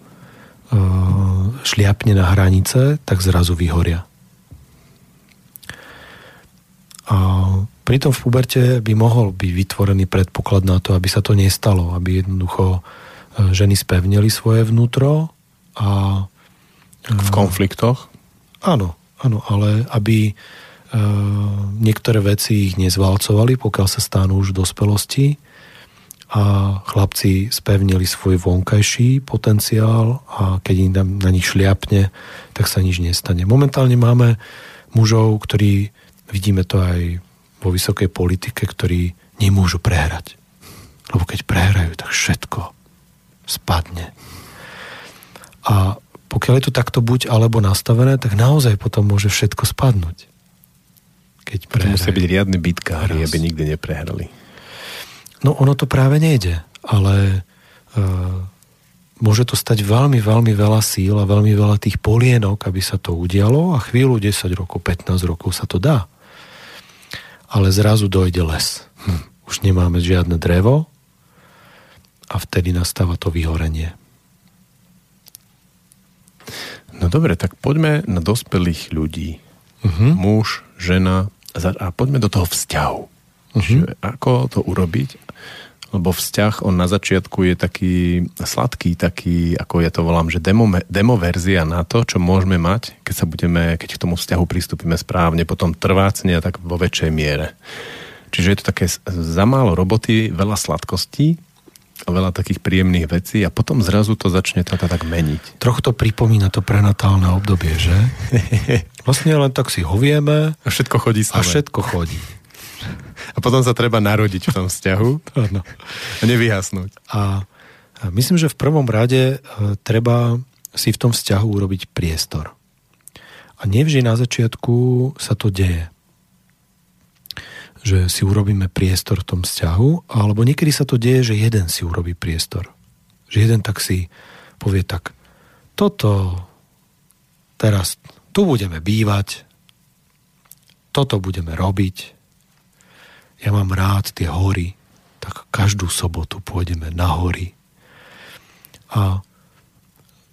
šliapne na hranice, tak zrazu vyhoria. A Pritom v puberte by mohol byť vytvorený predpoklad na to, aby sa to nestalo, aby jednoducho e, ženy spevnili svoje vnútro a... V e, konfliktoch? Áno, áno, ale aby e, niektoré veci ich nezvalcovali, pokiaľ sa stanú už v dospelosti a chlapci spevnili svoj vonkajší potenciál a keď im na nich šliapne, tak sa nič nestane. Momentálne máme mužov, ktorí, vidíme to aj vo vysokej politike, ktorí nemôžu prehrať. Lebo keď prehrajú, tak všetko spadne. A pokiaľ je to takto buď alebo nastavené, tak naozaj potom môže všetko spadnúť. Keď prehrajú. musia byť riadne bitkári, aby nikdy neprehrali. No ono to práve nejde, ale uh, môže to stať veľmi, veľmi veľa síl a veľmi veľa tých polienok, aby sa to udialo a chvíľu 10 rokov, 15 rokov sa to dá ale zrazu dojde les. Hm. Už nemáme žiadne drevo a vtedy nastáva to vyhorenie. No dobre, tak poďme na dospelých ľudí. Uh-huh. Muž, žena a poďme do toho vzťahu. Uh-huh. ako to urobiť, lebo vzťah, on na začiatku je taký sladký, taký, ako ja to volám, že demo, demo verzia na to, čo môžeme mať, keď sa budeme, keď k tomu vzťahu pristúpime správne, potom trvácne a tak vo väčšej miere. Čiže je to také za málo roboty, veľa sladkostí, veľa takých príjemných vecí a potom zrazu to začne to tak meniť. Trochu to pripomína to prenatálne obdobie, že? Vlastne len tak si hovieme. A všetko chodí A všetko chodí. A potom sa treba narodiť v tom vzťahu no. a nevyhasnúť. A myslím, že v prvom rade e, treba si v tom vzťahu urobiť priestor. A nevždy na začiatku sa to deje. Že si urobíme priestor v tom vzťahu, alebo niekedy sa to deje, že jeden si urobí priestor. Že jeden tak si povie tak, toto teraz tu budeme bývať, toto budeme robiť, ja mám rád tie hory, tak každú sobotu pôjdeme na hory. A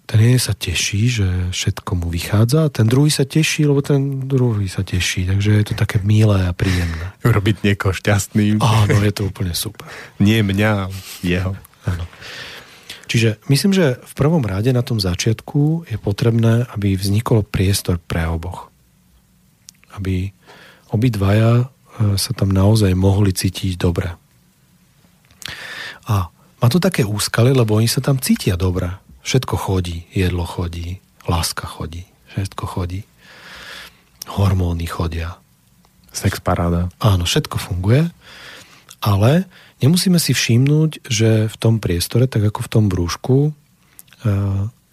ten jeden sa teší, že všetko mu vychádza, a ten druhý sa teší, lebo ten druhý sa teší. Takže je to také milé a príjemné. Urobiť niekoho šťastným. Áno, je to úplne super. Nie mňa, jeho. Áno. Čiže myslím, že v prvom rade na tom začiatku je potrebné, aby vznikol priestor pre oboch. Aby obidvaja sa tam naozaj mohli cítiť dobre. A má to také úskaly, lebo oni sa tam cítia dobre Všetko chodí, jedlo chodí, láska chodí, všetko chodí. Hormóny chodia. Sex paráda. Áno, všetko funguje, ale nemusíme si všimnúť, že v tom priestore, tak ako v tom brúšku, e,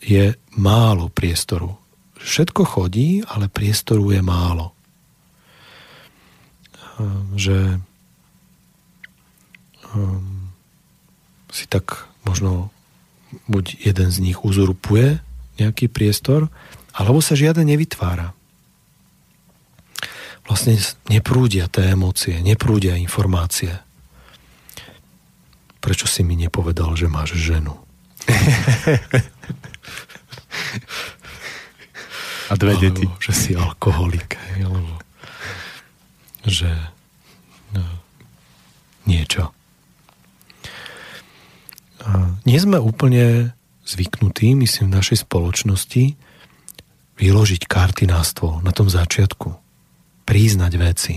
je málo priestoru. Všetko chodí, ale priestoru je málo. E, že um, si tak možno buď jeden z nich uzurpuje nejaký priestor, alebo sa žiaden nevytvára. Vlastne neprúdia tie emócie, neprúdia informácie. Prečo si mi nepovedal, že máš ženu? A dve alebo, deti. že si alkoholik. Alebo že no, niečo nie sme úplne zvyknutí, myslím, v našej spoločnosti vyložiť karty na stôl na tom začiatku. Príznať veci.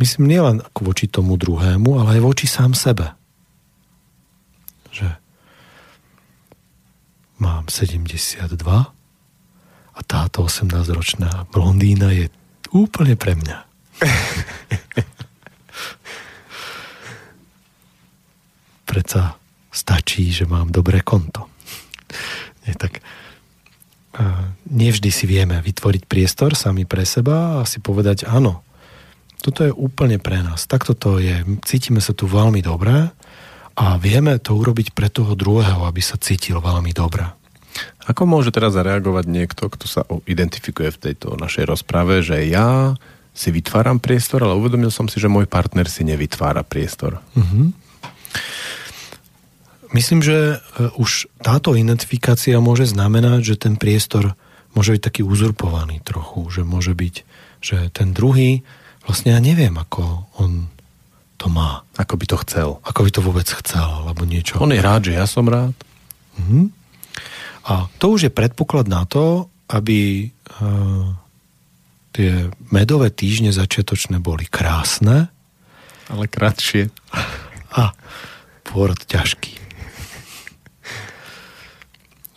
Myslím nielen voči tomu druhému, ale aj voči sám sebe. Že mám 72 a táto 18-ročná blondína je úplne pre mňa. predsa stačí, že mám dobré konto. Nie, tak nevždy si vieme vytvoriť priestor sami pre seba a si povedať áno, toto je úplne pre nás. Takto to je. Cítime sa tu veľmi dobré a vieme to urobiť pre toho druhého, aby sa cítil veľmi dobré. Ako môže teraz zareagovať niekto, kto sa identifikuje v tejto našej rozprave, že ja si vytváram priestor, ale uvedomil som si, že môj partner si nevytvára priestor. Uh-huh. Myslím, že e, už táto identifikácia môže znamenať, že ten priestor môže byť taký uzurpovaný trochu, že môže byť, že ten druhý vlastne ja neviem, ako on to má. Ako by to chcel. Ako by to vôbec chcel, alebo niečo. On je rád, že ja som rád. Mhm. A to už je predpoklad na to, aby uh, tie medové týždne začiatočné boli krásne. Ale kratšie. A pôrod ťažký.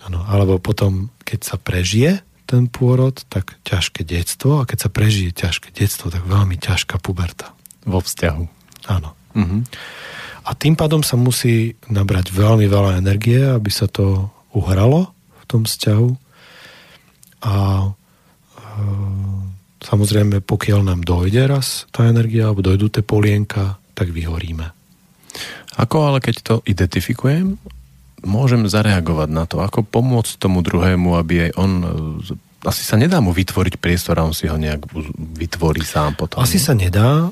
Ano, alebo potom, keď sa prežije ten pôrod, tak ťažké detstvo a keď sa prežije ťažké detstvo, tak veľmi ťažká puberta. Vo vzťahu. Áno. Uh-huh. A tým pádom sa musí nabrať veľmi veľa energie, aby sa to uhralo tom vzťahu. A e, samozrejme, pokiaľ nám dojde raz tá energia, alebo dojdú tie polienka, tak vyhoríme. Ako ale keď to identifikujem môžem zareagovať na to? Ako pomôcť tomu druhému, aby aj on e, asi sa nedá mu vytvoriť priestor a on si ho nejak vytvorí sám potom. Asi sa nedá.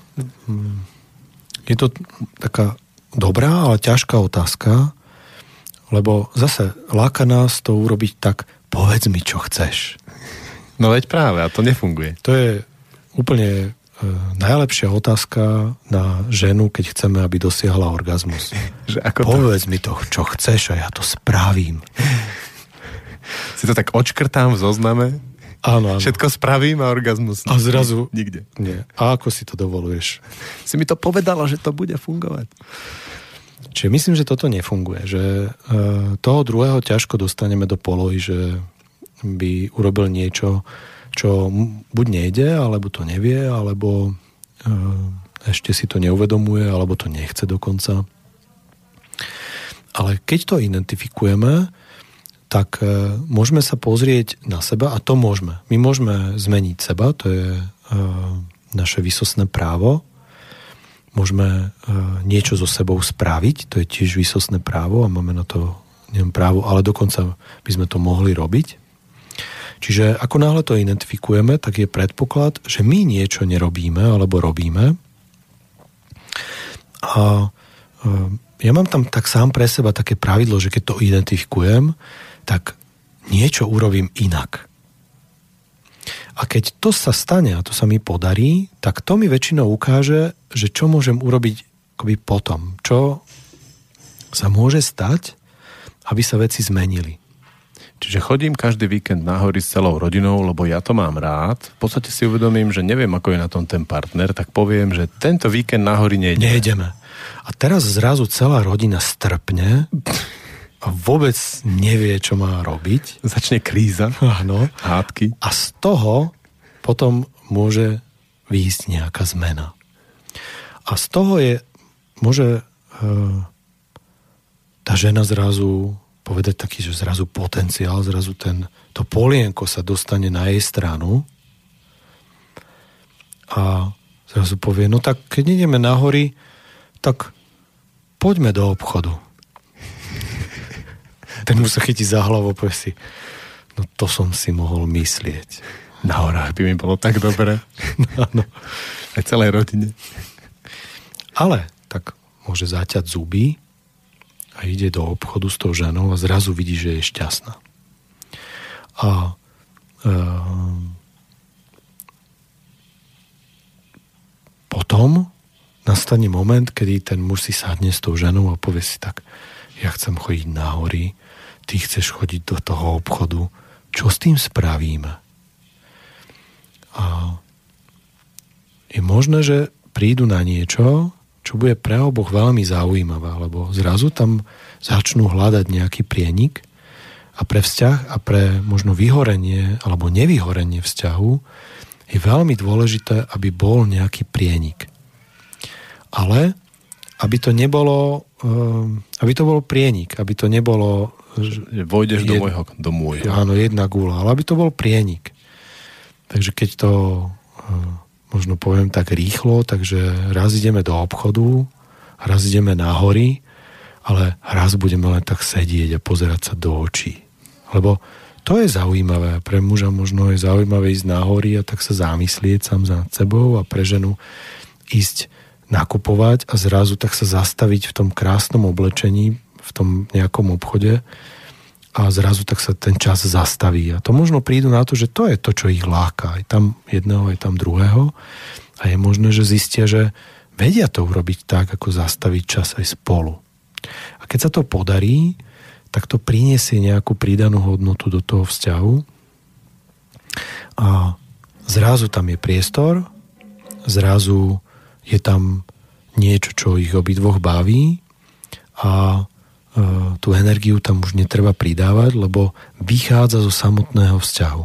Je to taká dobrá, ale ťažká otázka, lebo zase láka nás to urobiť tak, povedz mi, čo chceš. No veď práve, a to nefunguje. To je úplne E, najlepšia otázka na ženu, keď chceme, aby dosiahla orgazmus. Že ako Povedz to... mi to, čo chceš a ja to spravím. Si to tak očkrtám v zozname? Áno, áno. Všetko spravím a orgazmus. A zrazu... Nikde. Nie. A ako si to dovoluješ? Si mi to povedala, že to bude fungovať. Čiže myslím, že toto nefunguje. Že e, toho druhého ťažko dostaneme do polohy, že by urobil niečo, čo buď nejde, alebo to nevie, alebo e, ešte si to neuvedomuje, alebo to nechce dokonca. Ale keď to identifikujeme, tak e, môžeme sa pozrieť na seba a to môžeme. My môžeme zmeniť seba, to je naše vysosné právo. Môžeme e, niečo so sebou spraviť, to je tiež vysosné právo a máme na to neviem, právo, ale dokonca by sme to mohli robiť. Čiže ako náhle to identifikujeme, tak je predpoklad, že my niečo nerobíme alebo robíme. A ja mám tam tak sám pre seba také pravidlo, že keď to identifikujem, tak niečo urobím inak. A keď to sa stane a to sa mi podarí, tak to mi väčšinou ukáže, že čo môžem urobiť akoby potom. Čo sa môže stať, aby sa veci zmenili. Čiže chodím každý víkend na hory s celou rodinou, lebo ja to mám rád. V podstate si uvedomím, že neviem, ako je na tom ten partner, tak poviem, že tento víkend na hory nejdeme. Nejdeme. A teraz zrazu celá rodina strpne a vôbec nevie, čo má robiť. Začne kríza. Áno. Hádky. A z toho potom môže výjsť nejaká zmena. A z toho je, môže e, tá žena zrazu povedať taký, že zrazu potenciál, zrazu ten, to polienko sa dostane na jej stranu a zrazu povie, no tak keď ideme na hory, tak poďme do obchodu ten už sa chytí za hlavu, povie si, no to som si mohol myslieť. Na horách by mi bolo tak dobre. no. Aj celej rodine. Ale tak môže zaťať zuby a ide do obchodu s tou ženou a zrazu vidí, že je šťastná. A e, potom nastane moment, kedy ten muž si sadne s tou ženou a povie si tak, ja chcem chodiť na hory, ty chceš chodiť do toho obchodu, čo s tým spravíme? A je možné, že prídu na niečo, čo bude pre oboch veľmi zaujímavé, lebo zrazu tam začnú hľadať nejaký prienik a pre vzťah a pre možno vyhorenie alebo nevyhorenie vzťahu je veľmi dôležité, aby bol nejaký prienik. Ale aby to nebolo, aby to bol prienik, aby to nebolo vojdeš jed... do môjho, do môjho. Áno, jedna gula, ale aby to bol prienik. Takže keď to uh, možno poviem tak rýchlo, takže raz ideme do obchodu, raz ideme na hory, ale raz budeme len tak sedieť a pozerať sa do očí. Lebo to je zaujímavé. Pre muža možno je zaujímavé ísť na hory a tak sa zamyslieť sám za sebou a pre ženu ísť nakupovať a zrazu tak sa zastaviť v tom krásnom oblečení v tom nejakom obchode a zrazu tak sa ten čas zastaví. A to možno prídu na to, že to je to, čo ich láka. Aj tam jedného, aj tam druhého. A je možné, že zistia, že vedia to urobiť tak, ako zastaviť čas aj spolu. A keď sa to podarí, tak to priniesie nejakú pridanú hodnotu do toho vzťahu a zrazu tam je priestor, zrazu je tam niečo, čo ich obidvoch baví a E, tú energiu tam už netreba pridávať, lebo vychádza zo samotného vzťahu.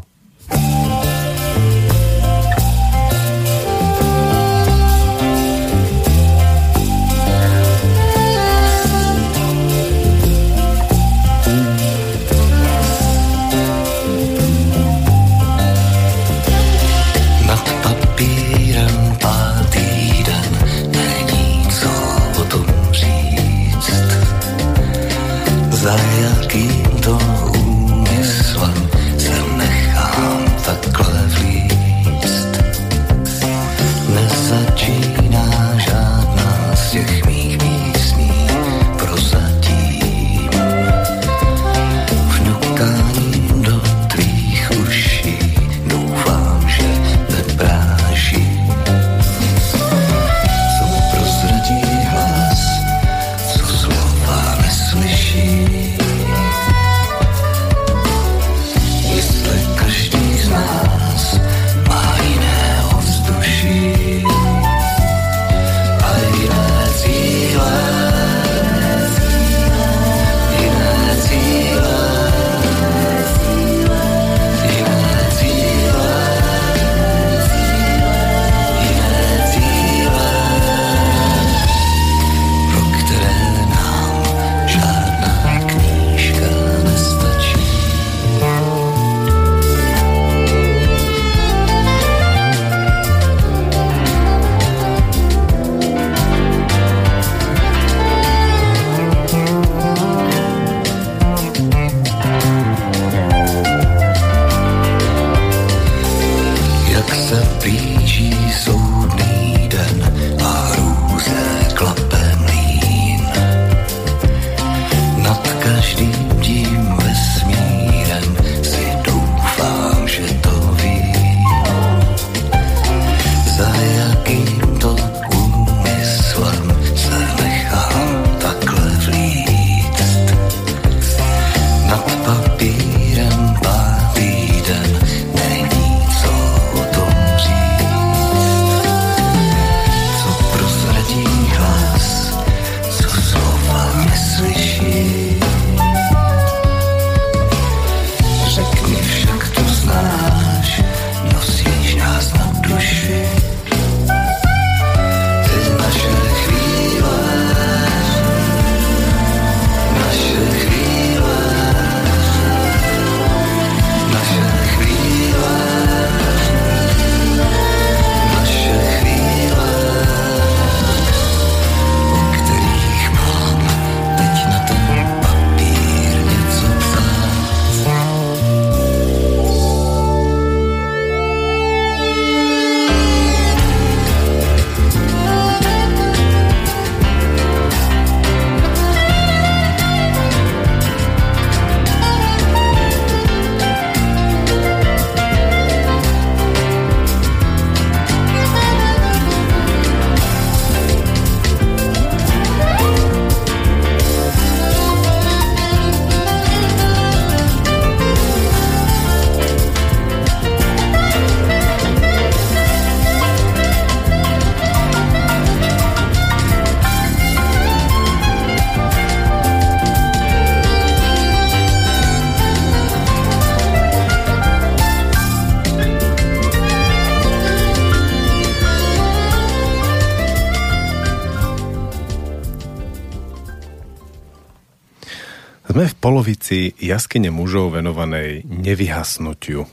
Polovici jaskyne mužov venovanej nevyhasnutiu.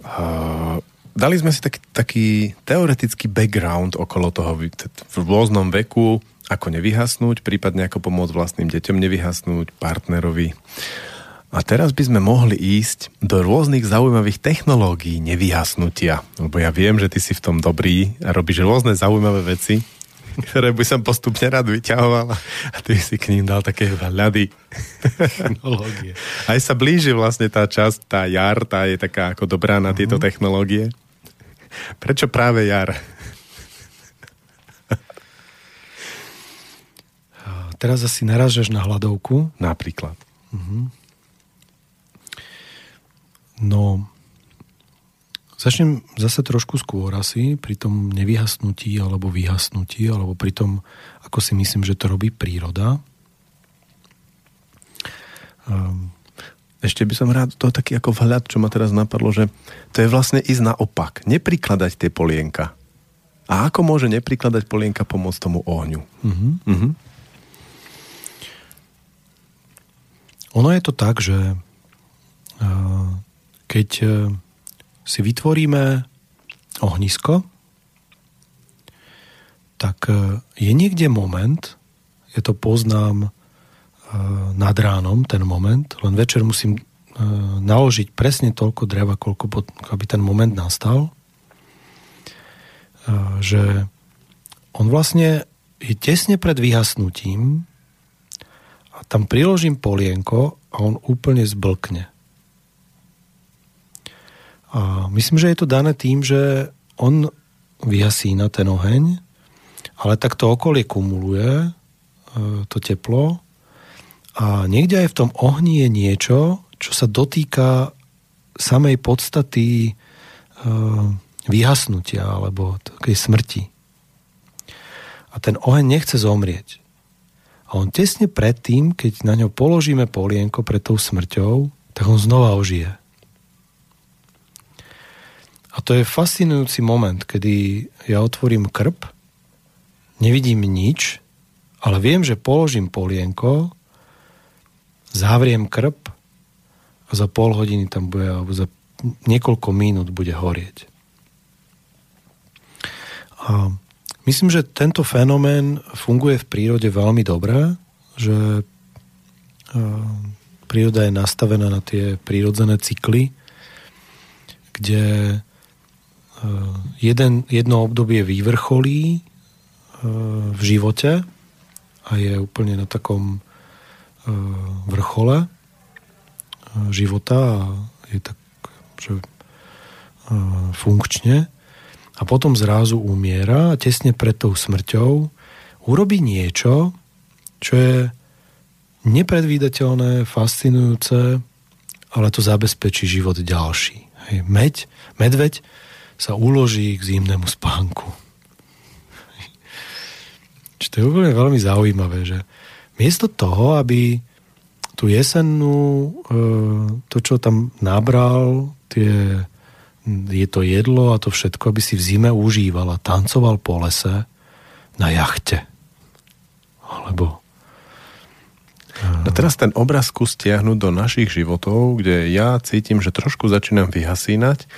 Uh, dali sme si taký, taký teoretický background okolo toho v rôznom veku, ako nevyhasnúť, prípadne ako pomôcť vlastným deťom nevyhasnúť, partnerovi. A teraz by sme mohli ísť do rôznych zaujímavých technológií nevyhasnutia. Lebo ja viem, že ty si v tom dobrý a robíš rôzne zaujímavé veci ktoré by som postupne rád vyťahoval a ty si k ním dal také hľady. Technológie. Aj sa blíži vlastne tá časť, tá jar, tá je taká ako dobrá na tieto uh-huh. technológie. Prečo práve jar? Teraz asi narážaš na hladovku. Napríklad. Uh-huh. No, Začnem zase trošku skôr asi, pri tom nevyhasnutí alebo vyhasnutí, alebo pri tom, ako si myslím, že to robí príroda. Um, ešte by som rád to taký ako vhľad, čo ma teraz napadlo, že to je vlastne ísť naopak. Neprikladať tie polienka. A ako môže neprikladať polienka pomôcť tomu ohňu? Uh-huh. Uh-huh. Ono je to tak, že uh, keď si vytvoríme ohnisko, tak e, je niekde moment, ja to poznám e, nad ránom, ten moment, len večer musím e, naložiť presne toľko dreva, koľko, aby ten moment nastal, že on vlastne je tesne pred vyhasnutím a tam priložím polienko a on úplne zblkne. A myslím, že je to dané tým, že on vyhasína ten oheň, ale tak to okolie kumuluje e, to teplo a niekde aj v tom ohni je niečo, čo sa dotýka samej podstaty e, vyhasnutia alebo takej smrti. A ten oheň nechce zomrieť. A on tesne predtým, keď na ňo položíme polienko pred tou smrťou, tak on znova ožije. A to je fascinujúci moment, kedy ja otvorím krp, nevidím nič, ale viem, že položím polienko, zavriem krp a za pol hodiny tam bude, alebo za niekoľko minút bude horieť. A myslím, že tento fenomén funguje v prírode veľmi dobre, že príroda je nastavená na tie prírodzené cykly, kde jeden, jedno obdobie vyvrcholí v živote a je úplne na takom vrchole života a je tak, že funkčne a potom zrazu umiera a tesne pred tou smrťou urobí niečo, čo je nepredvídateľné, fascinujúce, ale to zabezpečí život ďalší. Hej. Meď, medveď sa uloží k zimnému spánku. Čo to je úplne veľmi zaujímavé, že miesto toho, aby tú jesennú, e, to, čo tam nabral, tie, je to jedlo a to všetko, aby si v zime užíval a tancoval po lese na jachte. Alebo No teraz ten obraz skús do našich životov, kde ja cítim, že trošku začínam vyhasínať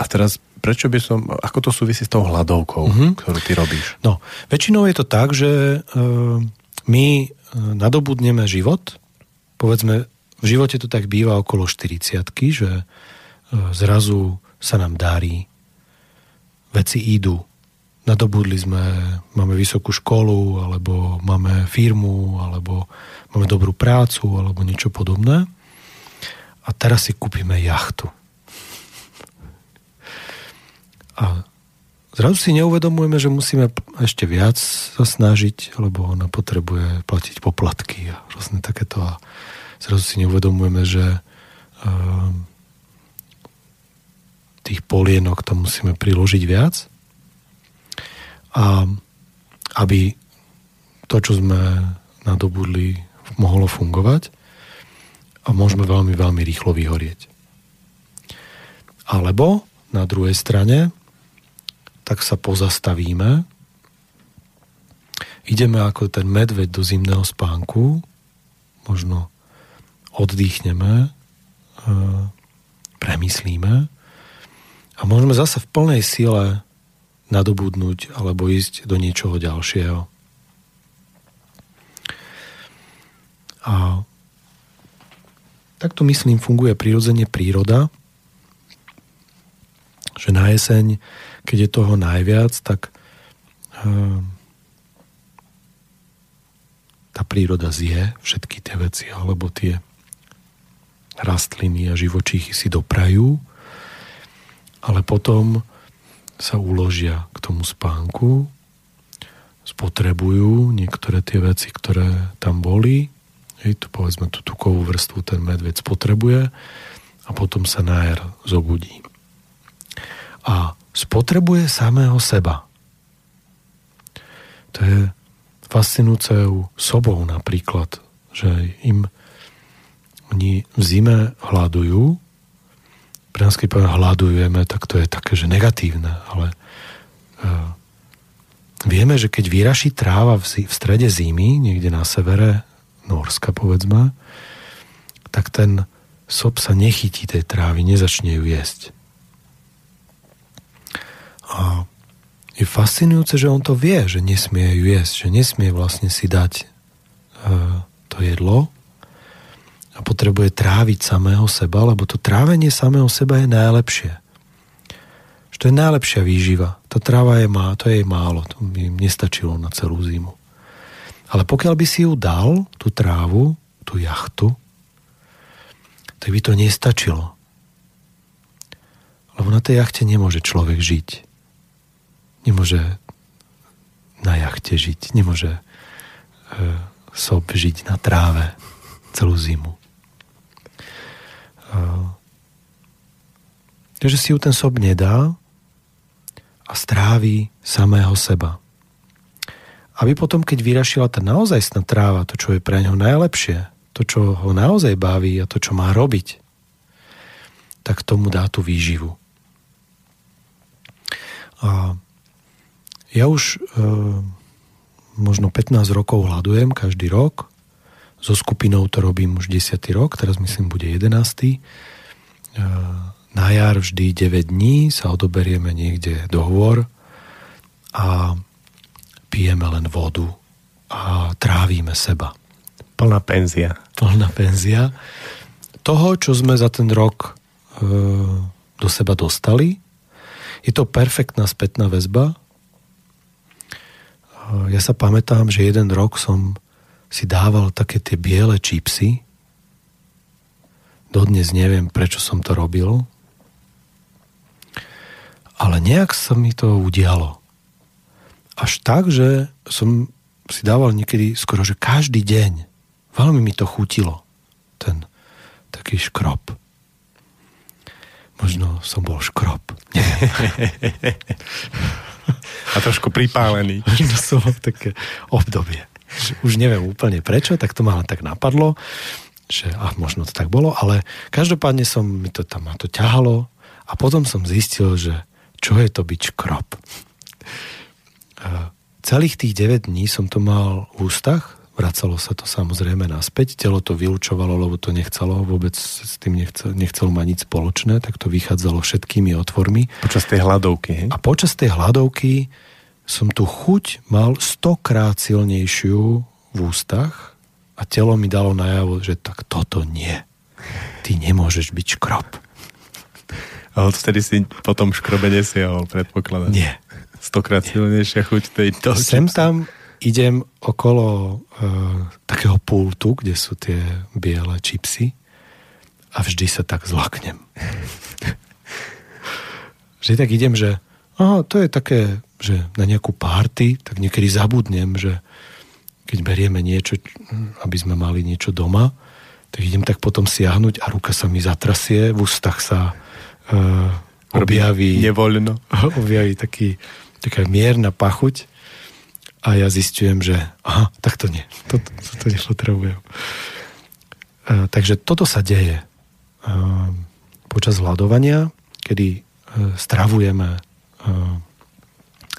a teraz prečo by som, ako to súvisí s tou hladovkou, mm-hmm. ktorú ty robíš? No, väčšinou je to tak, že uh, my e, nadobudneme život, povedzme, v živote to tak býva okolo 40 že uh, zrazu sa nám darí, veci idú, nadobudli sme, máme vysokú školu, alebo máme firmu, alebo máme dobrú prácu, alebo niečo podobné. A teraz si kúpime jachtu. A zrazu si neuvedomujeme, že musíme ešte viac sa snažiť, lebo ona potrebuje platiť poplatky a rôzne takéto. A zrazu si neuvedomujeme, že uh, tých polienok tam musíme priložiť viac a aby to, čo sme nadobudli, mohlo fungovať a môžeme veľmi, veľmi rýchlo vyhorieť. Alebo na druhej strane, tak sa pozastavíme, ideme ako ten medveď do zimného spánku, možno oddychneme, e, premyslíme. A môžeme zase v plnej sile nadobudnúť alebo ísť do niečoho ďalšieho. A takto myslím funguje prirodzene príroda, že na jeseň, keď je toho najviac, tak uh, tá príroda zje všetky tie veci, alebo tie rastliny a živočíchy si doprajú, ale potom sa uložia k tomu spánku, spotrebujú niektoré tie veci, ktoré tam boli. Hej, tu povedzme tú tukovú vrstvu ten medveď spotrebuje a potom sa na jar zobudí. A spotrebuje samého seba. To je fascinujúce sobou napríklad, že im oni v zime hľadujú pre nás, keď poviem hľadujeme, tak to je také, že negatívne, ale uh, vieme, že keď vyraší tráva v, v strede zimy, niekde na severe Norska povedzme, tak ten sob sa nechytí tej trávy, nezačne ju jesť. A je fascinujúce, že on to vie, že nesmie ju jesť, že nesmie vlastne si dať uh, to jedlo, a potrebuje tráviť samého seba, lebo to trávenie samého seba je najlepšie. Že to je najlepšia výživa. Tá tráva je má, to je jej málo, to by nestačilo na celú zimu. Ale pokiaľ by si ju dal, tú trávu, tú jachtu, tak by to nestačilo. Lebo na tej jachte nemôže človek žiť. Nemôže na jachte žiť. Nemôže e, sob žiť na tráve celú zimu. Takže si ju ten sob nedá a strávi samého seba. Aby potom, keď vyrašila tá naozajstná tráva, to, čo je pre ňo najlepšie, to, čo ho naozaj baví a to, čo má robiť, tak tomu dá tú výživu. A ja už e, možno 15 rokov hľadujem každý rok so skupinou to robím už 10. rok, teraz myslím bude 11. E, na jar vždy 9 dní sa odoberieme niekde do hôr a pijeme len vodu a trávime seba. Plná penzia. Plná penzia. Toho, čo sme za ten rok e, do seba dostali, je to perfektná spätná väzba. Ja sa pamätám, že jeden rok som si dával také tie biele čipsy. Dodnes neviem, prečo som to robil. Ale nejak sa mi to udialo. Až tak, že som si dával niekedy skoro, že každý deň. Veľmi mi to chutilo. Ten taký škrop. Možno som bol škrop. A trošku pripálený. Možno som mal také obdobie. Už neviem úplne prečo, tak to ma tak napadlo, že a možno to tak bolo, ale každopádne som mi to tam to ťahalo a potom som zistil, že čo je to byť škrop. Celých tých 9 dní som to mal v ústach, vracalo sa to samozrejme naspäť, telo to vylúčovalo, lebo to nechcelo, vôbec s tým nechcel, nechcelo mať nič spoločné, tak to vychádzalo všetkými otvormi. Počas tej hladovky, hej? A počas tej hladovky som tu chuť mal stokrát silnejšiu v ústach a telo mi dalo najavo, že tak toto nie. Ty nemôžeš byť škrob. A odtedy si potom škrobe nesiahol, predpokladám. Nie stokrát silnejšia chuť tejto. Sem tam idem okolo uh, takého pultu, kde sú tie biele čipsy a vždy sa tak zlaknem. vždy tak idem, že aha, to je také, že na nejakú párty, tak niekedy zabudnem, že keď berieme niečo, aby sme mali niečo doma, tak idem tak potom siahnuť a ruka sa mi zatrasie, v ústach sa uh, objaví... Nevoľno. Objaví taký taká mierna pachuť a ja zistujem, že aha, tak to nie, toto, toto nepotrebujem. Takže toto sa deje e, počas hľadovania, kedy e, stravujeme e,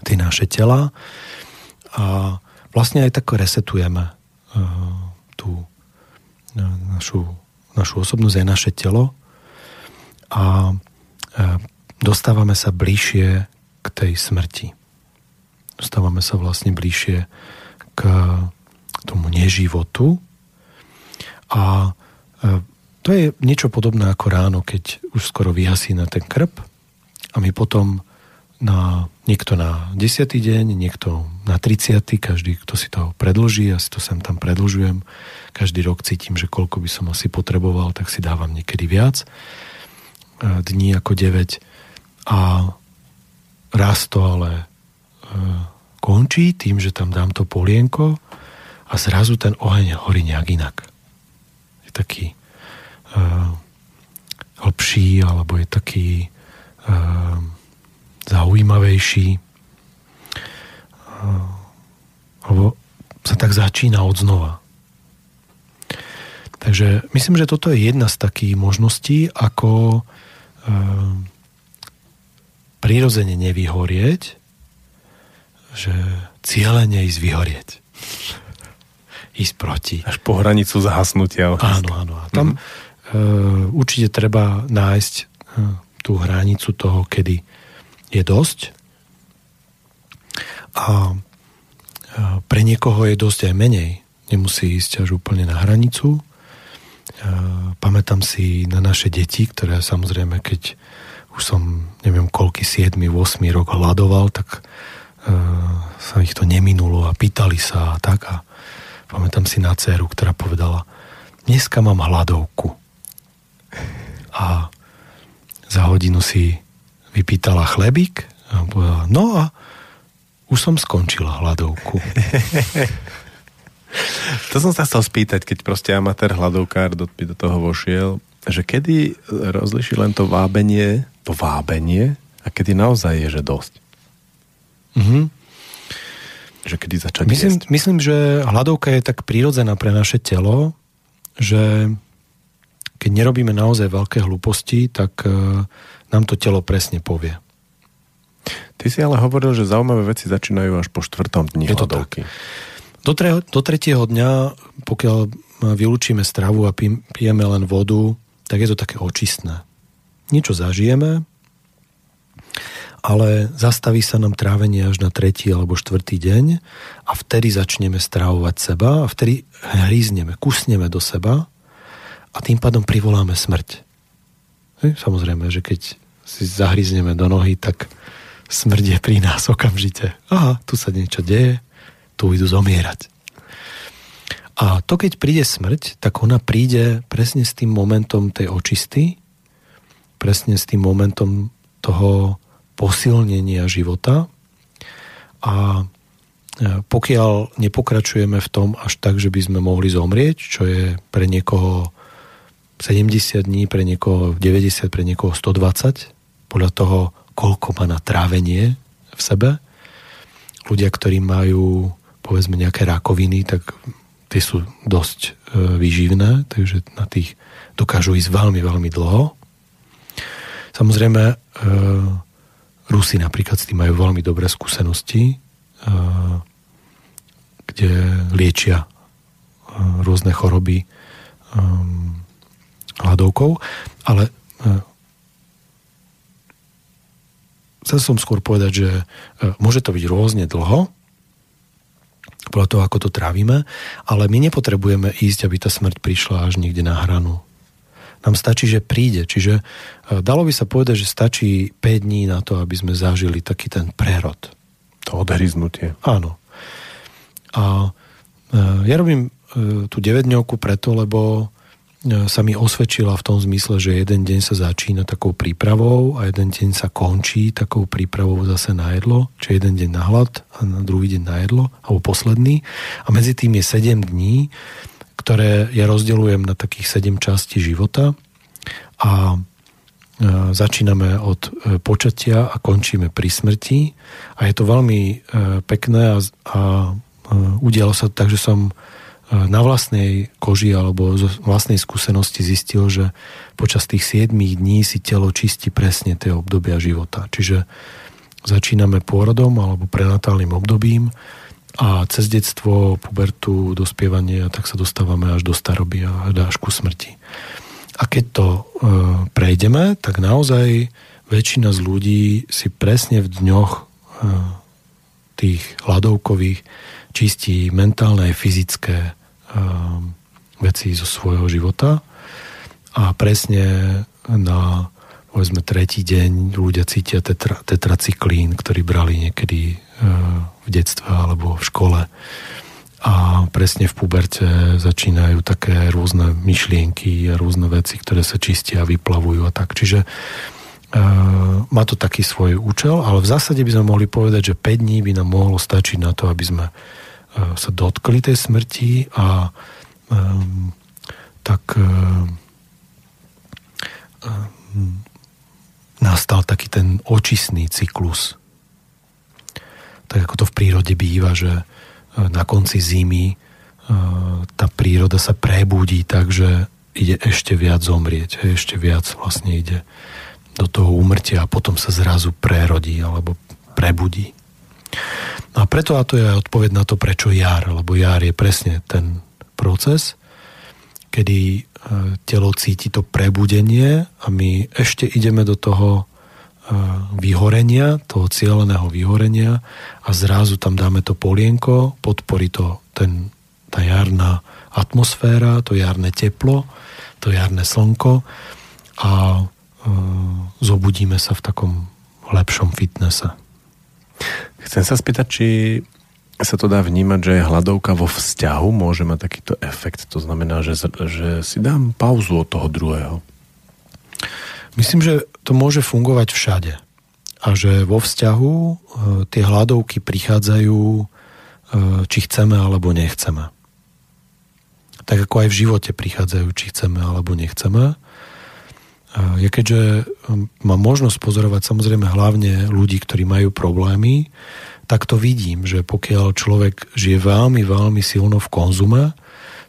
tie naše tela a vlastne aj tak resetujeme e, tú našu, našu osobnosť, aj naše telo a dostávame sa bližšie k tej smrti. Dostávame sa vlastne bližšie k tomu neživotu a e, to je niečo podobné ako ráno, keď už skoro vyhasí na ten krp a my potom na, niekto na 10. deň, niekto na 30. každý, kto si to predlží, ja si to sem tam predlžujem, každý rok cítim, že koľko by som asi potreboval, tak si dávam niekedy viac e, dní ako 9 a raz to ale e, končí tým, že tam dám to polienko a zrazu ten oheň horí nejak inak. Je taký uh, hlbší alebo je taký uh, zaujímavejší uh, alebo sa tak začína od znova. Takže myslím, že toto je jedna z takých možností, ako uh, prirodzene nevyhorieť, že cieľene ísť vyhorieť. ísť proti. Až po hranicu zahasnutia. Áno, áno. A tam mm-hmm. uh, určite treba nájsť uh, tú hranicu toho, kedy je dosť. A uh, pre niekoho je dosť aj menej. Nemusí ísť až úplne na hranicu. Uh, pamätám si na naše deti, ktoré samozrejme, keď už som, neviem, koľky 7, 8 rok hľadoval, tak sa ich to neminulo a pýtali sa a tak a pamätám si na dceru, ktorá povedala, dneska mám hladovku. A za hodinu si vypýtala chlebík a povedala, no a už som skončila hladovku. to som sa chcel spýtať, keď proste amatér hladovkár do, do toho vošiel, že kedy rozliší len to vábenie to vábenie a kedy naozaj je, že dosť. Mm-hmm. Že kedy začať myslím, jesť. myslím, že hladovka je tak prírodzená pre naše telo, že keď nerobíme naozaj veľké hlúposti, tak uh, nám to telo presne povie. Ty si ale hovoril, že zaujímavé veci začínajú až po štvrtom dni je hladovky. Do, tre, do tretieho dňa, pokiaľ vylúčime stravu a pijeme len vodu, tak je to také očistné niečo zažijeme, ale zastaví sa nám trávenie až na tretí alebo štvrtý deň a vtedy začneme stravovať seba a vtedy hrízneme, kusneme do seba a tým pádom privoláme smrť. Samozrejme, že keď si zahryzneme do nohy, tak smrť je pri nás okamžite. Aha, tu sa niečo deje, tu idú zomierať. A to, keď príde smrť, tak ona príde presne s tým momentom tej očisty, presne s tým momentom toho posilnenia života a e, pokiaľ nepokračujeme v tom až tak, že by sme mohli zomrieť, čo je pre niekoho 70 dní, pre niekoho 90, pre niekoho 120, podľa toho, koľko má na trávenie v sebe. Ľudia, ktorí majú povedzme nejaké rakoviny, tak tie sú dosť e, výživné, takže na tých dokážu ísť veľmi, veľmi dlho. Samozrejme, e, Rusi napríklad s tým majú veľmi dobré skúsenosti, e, kde liečia rôzne choroby hladovkou, ale chcel som skôr povedať, že môže to byť rôzne dlho, podľa toho, ako to trávime, ale my nepotrebujeme ísť, aby tá smrť prišla až niekde na hranu. Nám stačí, že príde. Čiže e, dalo by sa povedať, že stačí 5 dní na to, aby sme zažili taký ten prerod. To odhryznutie. Áno. A e, ja robím e, tú 9 dňovku preto, lebo sa mi osvedčila v tom zmysle, že jeden deň sa začína takou prípravou a jeden deň sa končí takou prípravou zase na jedlo, či jeden deň na hlad a na druhý deň na jedlo, alebo posledný. A medzi tým je 7 dní, ktoré ja rozdeľujem na takých 7 častí života a e, začíname od e, počatia a končíme pri smrti a je to veľmi pekné a, a udialo sa tak, že som na vlastnej koži alebo zo vlastnej skúsenosti zistil, že počas tých 7 dní si telo čistí presne tie obdobia života. Čiže začíname pôrodom alebo prenatálnym obdobím a cez detstvo, pubertu, dospievanie a tak sa dostávame až do staroby a až ku smrti. A keď to e, prejdeme, tak naozaj väčšina z ľudí si presne v dňoch e, tých hladovkových čistí mentálne aj fyzické Um, veci zo svojho života a presne na povedzme tretí deň ľudia cítia tetra, tetracyklín, ktorý brali niekedy uh, v detstve alebo v škole a presne v puberte začínajú také rôzne myšlienky a rôzne veci, ktoré sa čistia a vyplavujú a tak. Čiže uh, má to taký svoj účel, ale v zásade by sme mohli povedať, že 5 dní by nám mohlo stačiť na to, aby sme E, sa dotkli tej smrti a um, tak um, nastal taký ten očistný cyklus. Tak ako to v prírode býva, že na konci zimy tá príroda sa prebudí tak, že ide ešte viac zomrieť, ešte viac vlastne ide do toho úmrtia a potom sa zrazu prerodí alebo prebudí. No a preto, a to je odpoveď na to, prečo jar, lebo jar je presne ten proces, kedy e, telo cíti to prebudenie a my ešte ideme do toho e, vyhorenia, toho cieľeného vyhorenia a zrazu tam dáme to polienko, podporí to ten, tá jarná atmosféra, to jarné teplo, to jarné slnko a e, zobudíme sa v takom lepšom fitnesse. Chcem sa spýtať, či sa to dá vnímať, že hladovka vo vzťahu môže mať takýto efekt. To znamená, že, že si dám pauzu od toho druhého. Myslím, že to môže fungovať všade. A že vo vzťahu e, tie hladovky prichádzajú, e, či chceme alebo nechceme. Tak ako aj v živote prichádzajú, či chceme alebo nechceme. Ja keďže mám možnosť pozorovať samozrejme hlavne ľudí, ktorí majú problémy, tak to vidím, že pokiaľ človek žije veľmi, veľmi silno v konzume,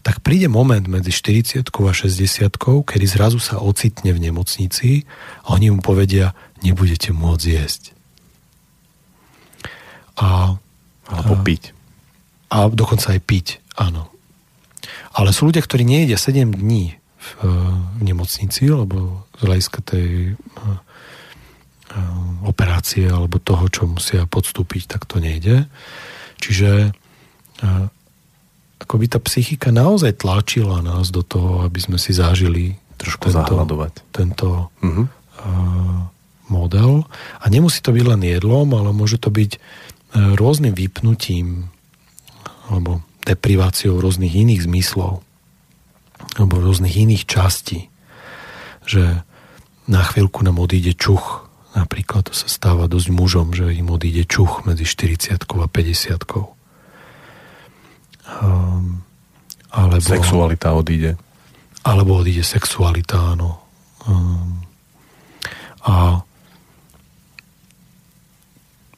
tak príde moment medzi 40 a 60 kedy zrazu sa ocitne v nemocnici a oni mu povedia, nebudete môcť jesť. A, Alebo piť. A dokonca aj piť, áno. Ale sú ľudia, ktorí nejedia 7 dní v, v nemocnici, lebo z hľadiska tej eh, operácie alebo toho, čo musia podstúpiť, tak to nejde. Čiže ako by tá psychika naozaj tlačila nás do toho, aby sme si zažili trošku tento, tento uh-huh. model a nemusí to byť len jedlom, ale môže to byť e, rôznym vypnutím alebo depriváciou rôznych iných zmyslov alebo rôznych iných častí. Že na chvíľku nám odíde čuch. Napríklad to sa stáva dosť mužom, že im odíde čuch medzi 40 a 50 um, alebo, Sexualita odíde. Alebo odíde sexualita, áno. Um, a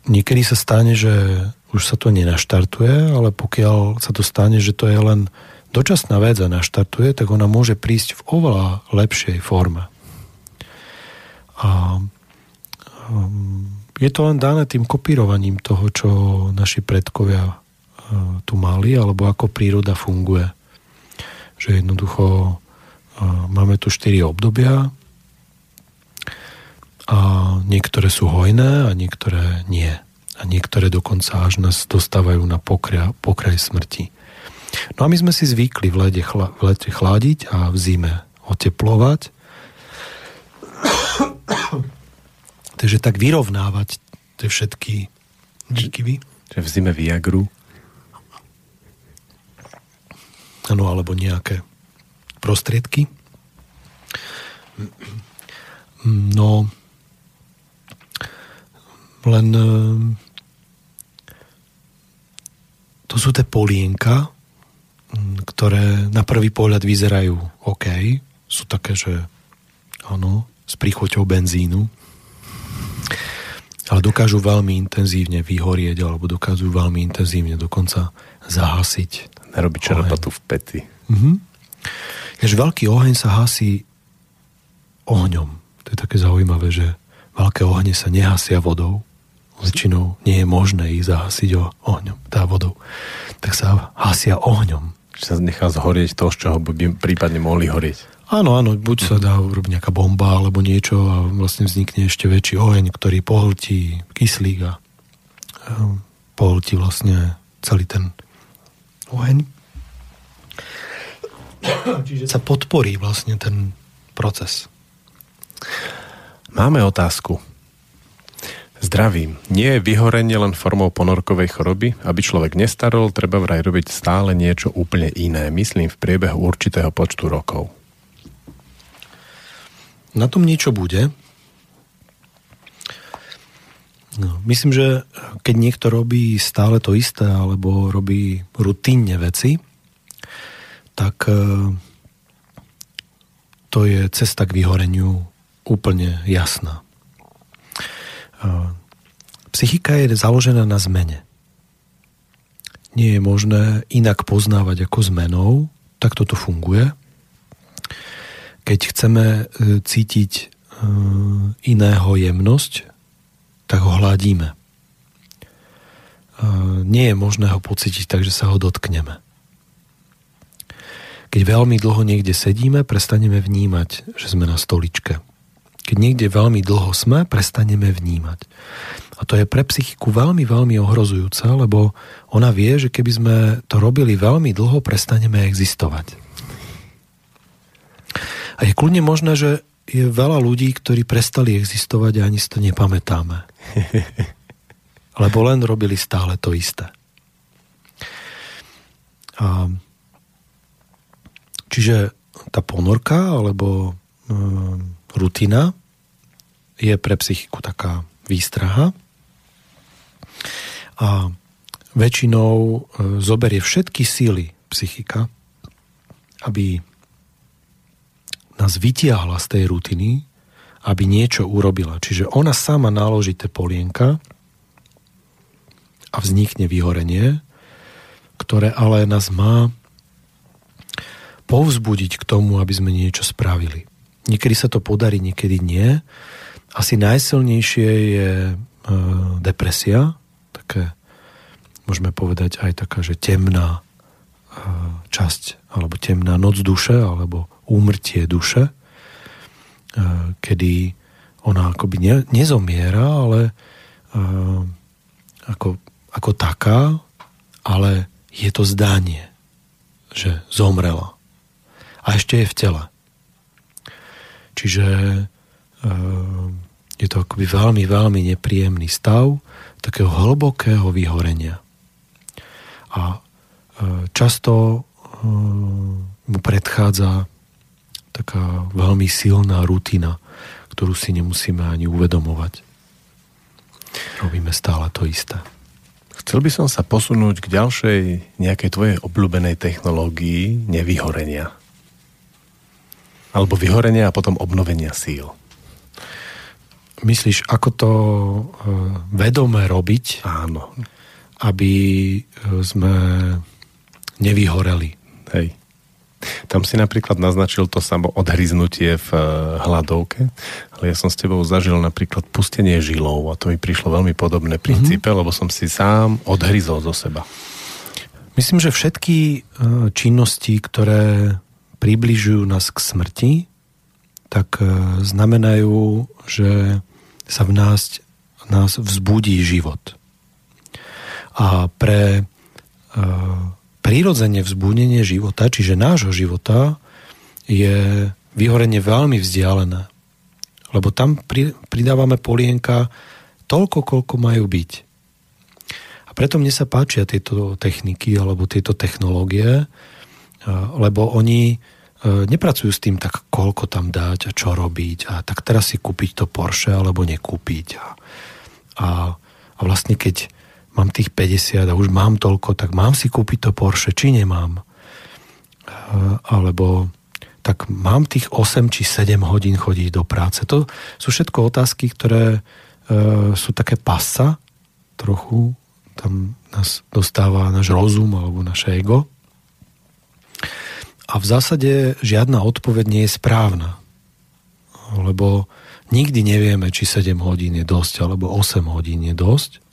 niekedy sa stane, že už sa to nenaštartuje, ale pokiaľ sa to stane, že to je len dočasná vec a naštartuje, tak ona môže prísť v oveľa lepšej forme. A je to len dané tým kopírovaním toho, čo naši predkovia uh, tu mali, alebo ako príroda funguje. Že jednoducho uh, máme tu štyri obdobia, a niektoré sú hojné a niektoré nie. A niektoré dokonca až nás dostávajú na pokraj, pokraj smrti. No a my sme si zvykli v lete, chla, v lete chladiť a v zime oteplovať. Takže tak vyrovnávať tie všetky výkyvy. Že v zime Viagru. Áno, alebo nejaké prostriedky. No, len e, to sú tie polienka, ktoré na prvý pohľad vyzerajú OK. Sú také, že áno, s príchoťou benzínu. Ale dokážu veľmi intenzívne vyhorieť alebo dokážu veľmi intenzívne dokonca zahasiť. Nerobiť čerpatu v pety. Mhm. Jež veľký oheň sa hasí ohňom. To je také zaujímavé, že veľké ohne sa nehasia vodou, väčšinou nie je možné ich zahasiť ohňom, tá vodou, tak sa hasia ohňom. Že sa nechá zhorieť to, z čoho by prípadne mohli horieť. Áno, áno, buď sa dá urobiť nejaká bomba alebo niečo a vlastne vznikne ešte väčší oheň, ktorý pohltí kyslík a ehm, pohltí vlastne celý ten oheň. Čiže sa podporí vlastne ten proces. Máme otázku. Zdravím. Nie je vyhorenie len formou ponorkovej choroby? Aby človek nestarol, treba vraj robiť stále niečo úplne iné. Myslím v priebehu určitého počtu rokov. Na tom niečo bude. No, myslím, že keď niekto robí stále to isté alebo robí rutínne veci, tak e, to je cesta k vyhoreniu úplne jasná. Psychika je založená na zmene. Nie je možné inak poznávať ako zmenou, tak toto funguje. Keď chceme e, cítiť e, iného jemnosť, tak ho hladíme. E, nie je možné ho pocítiť tak, že sa ho dotkneme. Keď veľmi dlho niekde sedíme, prestaneme vnímať, že sme na stoličke keď niekde veľmi dlho sme, prestaneme vnímať. A to je pre psychiku veľmi, veľmi ohrozujúce, lebo ona vie, že keby sme to robili veľmi dlho, prestaneme existovať. A je kľudne možné, že je veľa ľudí, ktorí prestali existovať a ani si to nepamätáme. Lebo len robili stále to isté. A, čiže tá ponorka, alebo um, rutina je pre psychiku taká výstraha a väčšinou e, zoberie všetky síly psychika, aby nás vytiahla z tej rutiny, aby niečo urobila. Čiže ona sama naloží tie polienka a vznikne vyhorenie, ktoré ale nás má povzbudiť k tomu, aby sme niečo spravili. Niekedy sa to podarí, niekedy nie. Asi najsilnejšie je e, depresia, také, môžeme povedať aj taká, že temná e, časť, alebo temná noc duše, alebo úmrtie duše, e, kedy ona akoby ne, nezomiera, ale e, ako, ako taká, ale je to zdanie, že zomrela. A ešte je v tele. Čiže e, Je to akoby veľmi, veľmi nepríjemný stav takého hlbokého vyhorenia. A často mu predchádza taká veľmi silná rutina, ktorú si nemusíme ani uvedomovať. Robíme stále to isté. Chcel by som sa posunúť k ďalšej nejakej tvojej obľúbenej technológii nevyhorenia. Alebo vyhorenia a potom obnovenia síl. Myslíš, ako to e, vedome robiť? Áno. Aby e, sme nevyhoreli. Hej. Tam si napríklad naznačil to samo odhryznutie v e, hladovke, ale ja som s tebou zažil napríklad pustenie žilov a to mi prišlo veľmi podobné princípe, mm-hmm. lebo som si sám odhryzol zo seba. Myslím, že všetky činnosti, ktoré približujú nás k smrti, tak znamenajú, že sa v nás, nás vzbudí život. A pre e, prírodzene vzbudenie života, čiže nášho života, je vyhorenie veľmi vzdialené. Lebo tam pri, pridávame polienka toľko, koľko majú byť. A preto mne sa páčia tieto techniky alebo tieto technológie, lebo oni E, nepracujú s tým tak, koľko tam dať a čo robiť a tak teraz si kúpiť to Porsche alebo nekúpiť. A, a, a vlastne keď mám tých 50 a už mám toľko, tak mám si kúpiť to Porsche, či nemám. E, alebo tak mám tých 8 či 7 hodín chodiť do práce. To sú všetko otázky, ktoré e, sú také pasa, trochu tam nás dostáva náš rozum alebo naše ego. A v zásade žiadna odpoveď nie je správna. Lebo nikdy nevieme, či 7 hodín je dosť, alebo 8 hodín je dosť.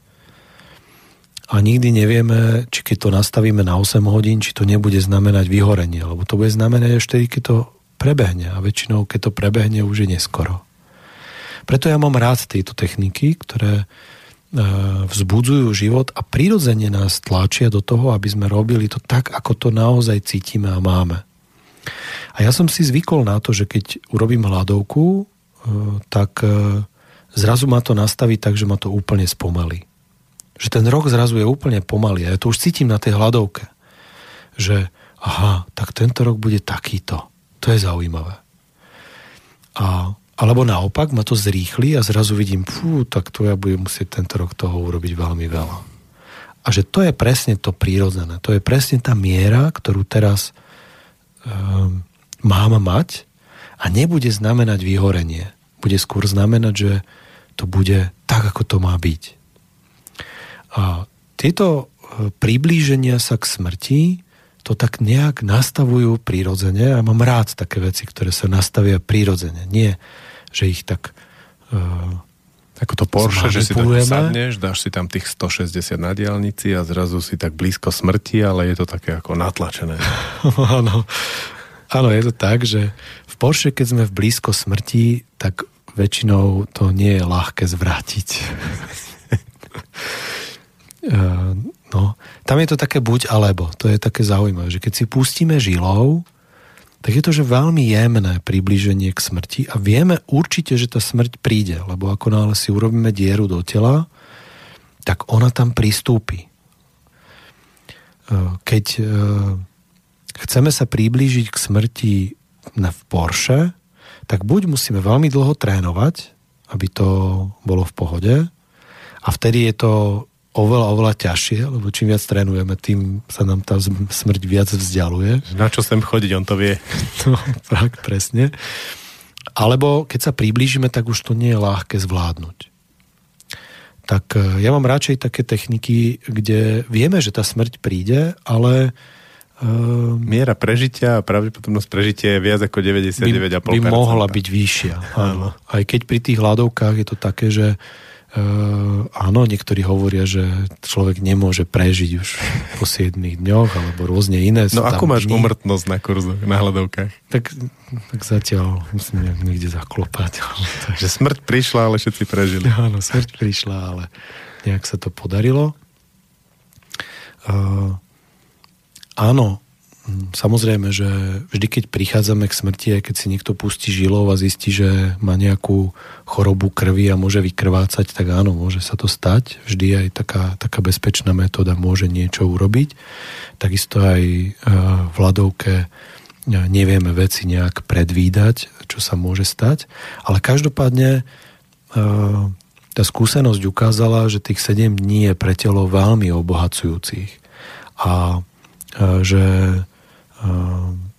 A nikdy nevieme, či keď to nastavíme na 8 hodín, či to nebude znamenať vyhorenie, lebo to bude znamenať vtedy, keď to prebehne. A väčšinou, keď to prebehne, už je neskoro. Preto ja mám rád tieto techniky, ktoré E, vzbudzujú život a prirodzene nás tlačia do toho, aby sme robili to tak, ako to naozaj cítime a máme. A ja som si zvykol na to, že keď urobím hladovku, e, tak e, zrazu ma to nastaví tak, že ma to úplne spomalí. Že ten rok zrazu je úplne pomalý. Ja to už cítim na tej hladovke. Že aha, tak tento rok bude takýto. To je zaujímavé. A alebo naopak ma to zrýchli a zrazu vidím, fú, tak to ja budem musieť tento rok toho urobiť veľmi veľa. A že to je presne to prírodzené. To je presne tá miera, ktorú teraz um, mám mať a nebude znamenať vyhorenie. Bude skôr znamenať, že to bude tak, ako to má byť. A tieto e, priblíženia sa k smrti to tak nejak nastavujú prírodzene a mám rád také veci, ktoré sa nastavia prírodzene. Nie, že ich tak uh, ako to Porsche, že si tam sadneš, dáš si tam tých 160 na diálnici a zrazu si tak blízko smrti, ale je to také ako natlačené. Áno. Áno, je to tak, že v Porsche, keď sme v blízko smrti, tak väčšinou to nie je ľahké zvrátiť. uh, No, tam je to také buď alebo. To je také zaujímavé, že keď si pustíme žilou, tak je to, že veľmi jemné priblíženie k smrti a vieme určite, že tá smrť príde, lebo ako náhle si urobíme dieru do tela, tak ona tam pristúpi. E, keď e, chceme sa priblížiť k smrti v Porsche, tak buď musíme veľmi dlho trénovať, aby to bolo v pohode, a vtedy je to oveľa, oveľa ťažšie, lebo čím viac trénujeme, tým sa nám tá smrť viac vzdialuje. Na čo sem chodiť, on to vie. No, tak, presne. Alebo keď sa priblížime, tak už to nie je ľahké zvládnuť. Tak e, ja mám radšej také techniky, kde vieme, že tá smrť príde, ale Uh, Miera prežitia a pravdepodobnosť prežitia je viac ako 99,5%. By, by mohla byť vyššia. Áno. Aj keď pri tých hľadovkách je to také, že áno, niektorí hovoria, že človek nemôže prežiť už po 7 dňoch, alebo rôzne iné. No ako máš dní. umrtnosť na kurzoch, na hľadovkách? Tak, tak zatiaľ musím niekde zaklopať. že smrť prišla, ale všetci prežili. Áno, smrť prišla, ale nejak sa to podarilo. Uh, áno, samozrejme, že vždy, keď prichádzame k smrti, aj keď si niekto pustí žilov a zistí, že má nejakú chorobu krvi a môže vykrvácať, tak áno, môže sa to stať. Vždy aj taká, taká bezpečná metóda môže niečo urobiť. Takisto aj e, v ľadovke e, nevieme veci nejak predvídať, čo sa môže stať. Ale každopádne e, tá skúsenosť ukázala, že tých 7 dní je pre telo veľmi obohacujúcich. A že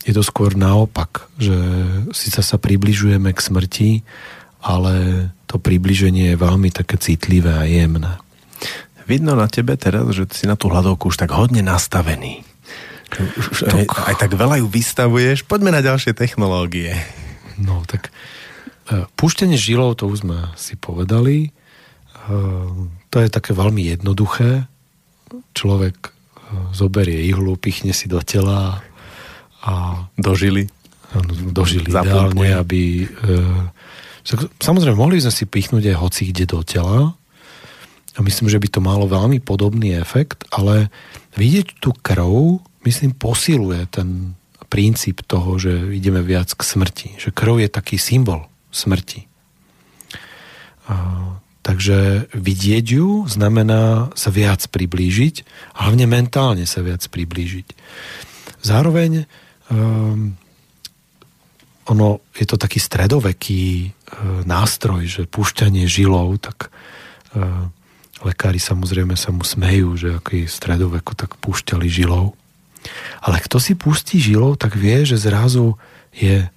je to skôr naopak, že síce sa približujeme k smrti, ale to približenie je veľmi také citlivé a jemné. Vidno na tebe teraz, že si na tú hľadovku už tak hodne nastavený. Už aj, aj tak veľa ju vystavuješ. Poďme na ďalšie technológie. No, tak e, púštenie žilov, to už sme si povedali. E, to je také veľmi jednoduché. Človek e, zoberie ihlu, pichne si do tela a dožili. Dožili ideálne, aby... E, samozrejme, mohli sme si pichnúť aj hoci kde do tela a myslím, že by to malo veľmi podobný efekt, ale vidieť tú krv, myslím, posiluje ten princíp toho, že ideme viac k smrti. Že krv je taký symbol smrti. A, takže vidieť ju znamená sa viac priblížiť, hlavne mentálne sa viac priblížiť. Zároveň um, ono je to taký stredoveký uh, nástroj, že púšťanie žilov, tak uh, lekári samozrejme sa mu smejú, že aký stredoveku tak púšťali žilov. Ale kto si pustí žilov, tak vie, že zrazu je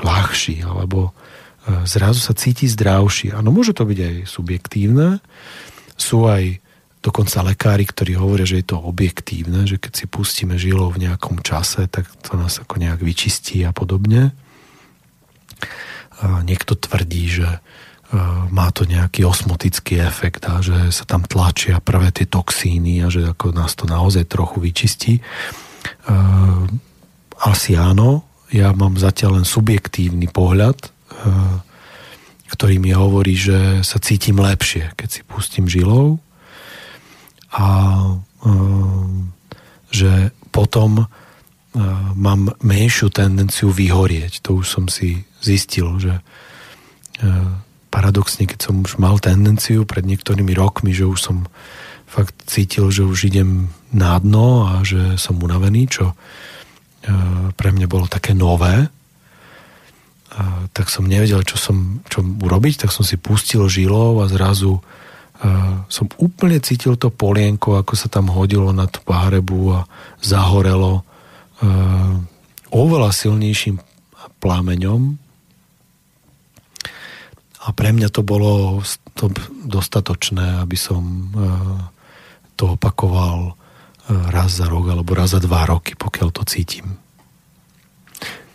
ľahší, alebo uh, zrazu sa cíti zdravší. Áno, môže to byť aj subjektívne, sú aj dokonca lekári, ktorí hovoria, že je to objektívne, že keď si pustíme žilov v nejakom čase, tak to nás ako nejak vyčistí a podobne. A niekto tvrdí, že e, má to nejaký osmotický efekt a že sa tam tlačia prvé tie toxíny a že ako nás to naozaj trochu vyčistí. E, asi áno, ja mám zatiaľ len subjektívny pohľad, e, ktorý mi hovorí, že sa cítim lepšie, keď si pustím žilov a ehm, že potom ehm, mám menšiu tendenciu vyhorieť. To už som si zistil, že ehm, paradoxne, keď som už mal tendenciu pred niektorými rokmi, že už som fakt cítil, že už idem na dno a že som unavený, čo pre mňa bolo také nové, tak som nevedel, čo som čo urobiť, tak som si pustil žilov a zrazu som úplne cítil to polienko, ako sa tam hodilo na tú párebu a zahorelo oveľa silnejším plameňom. A pre mňa to bolo to dostatočné, aby som to opakoval raz za rok alebo raz za dva roky, pokiaľ to cítim.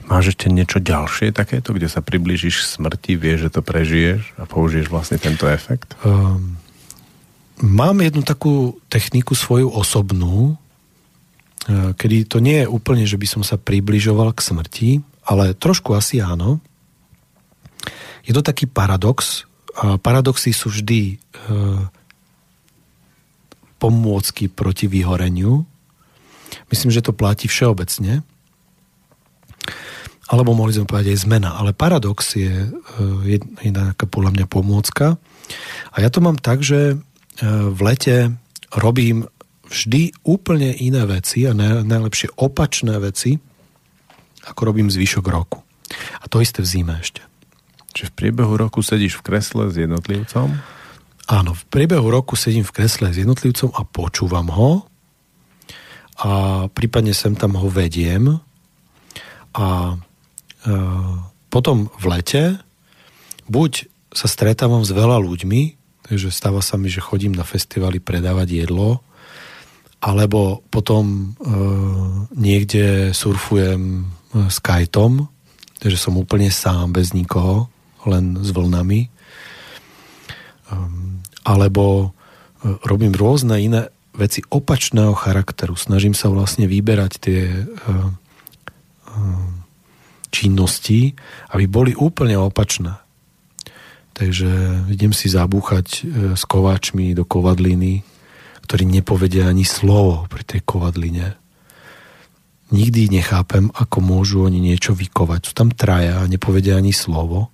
Máš ešte niečo ďalšie takéto, kde sa priblížiš smrti, vieš, že to prežiješ a použiješ vlastne tento efekt? Um, Mám jednu takú techniku svoju osobnú, e, kedy to nie je úplne, že by som sa približoval k smrti, ale trošku asi áno. Je to taký paradox. A paradoxy sú vždy e, pomôcky proti vyhoreniu. Myslím, že to platí všeobecne. Alebo mohli sme povedať aj zmena. Ale paradox je e, jedna podľa mňa pomôcka. A ja to mám tak, že v lete robím vždy úplne iné veci a najlepšie opačné veci, ako robím zvyšok roku. A to isté v zime ešte. Čiže v priebehu roku sedíš v kresle s jednotlivcom? Áno, v priebehu roku sedím v kresle s jednotlivcom a počúvam ho a prípadne sem tam ho vediem a e, potom v lete buď sa stretávam s veľa ľuďmi, Takže stáva sa mi, že chodím na festivaly predávať jedlo, alebo potom e, niekde surfujem e, s kajtom, takže som úplne sám, bez nikoho, len s vlnami. E, alebo e, robím rôzne iné veci opačného charakteru. Snažím sa vlastne vyberať tie e, e, činnosti, aby boli úplne opačné. Takže idem si zabúchať e, s kováčmi do kovadliny, ktorí nepovedia ani slovo pri tej kovadline. nikdy nechápem, ako môžu oni niečo vykovať. Sú tam traja a nepovedia ani slovo.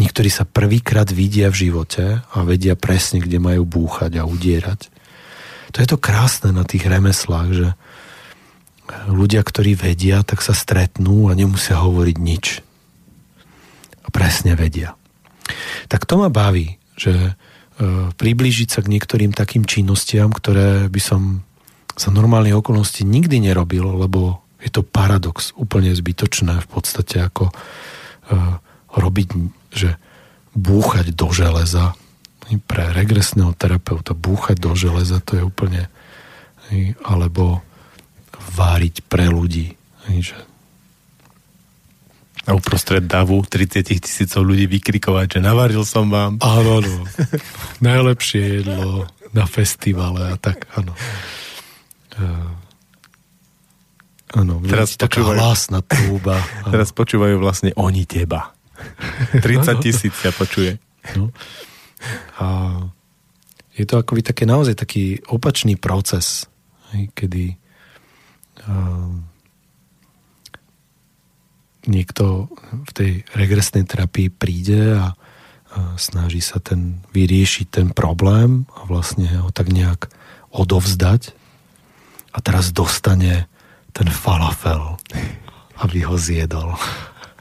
Niektorí sa prvýkrát vidia v živote a vedia presne, kde majú búchať a udierať. To je to krásne na tých remeslách, že ľudia, ktorí vedia, tak sa stretnú a nemusia hovoriť nič. A presne vedia. Tak to ma baví, že e, priblížiť sa k niektorým takým činnostiam, ktoré by som za normálne okolnosti nikdy nerobil, lebo je to paradox, úplne zbytočné v podstate ako uh, robiť, že búchať do železa. Pre regresného terapeuta búchať do železa to je úplne alebo váriť pre ľudí že a uprostred davu 30 tisícov ľudí vykrikovať, že navaril som vám. Áno, áno. Najlepšie jedlo na festivale a tak, áno. Uh, áno, teraz počúvajú, hlasná trúba. Áno. Teraz počúvajú vlastne oni teba. 30 tisíc sa počuje. No. A je to akoby také naozaj taký opačný proces, kedy uh, niekto v tej regresnej terapii príde a, snaží sa ten vyriešiť ten problém a vlastne ho tak nejak odovzdať a teraz dostane ten falafel, aby ho zjedol.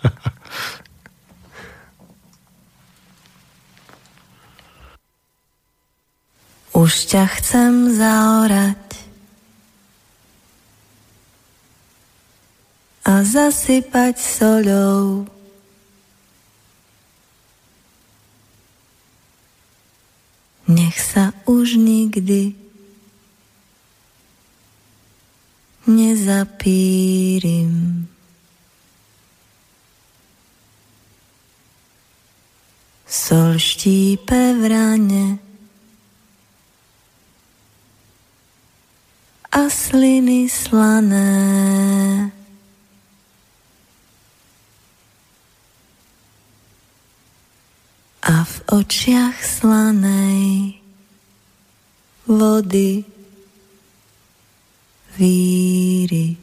Už ťa chcem zaorať a zasypať soľou. Nech sa už nikdy nezapírim. Sol štípe v rane a sliny slané. a v očiach slanej vody víry.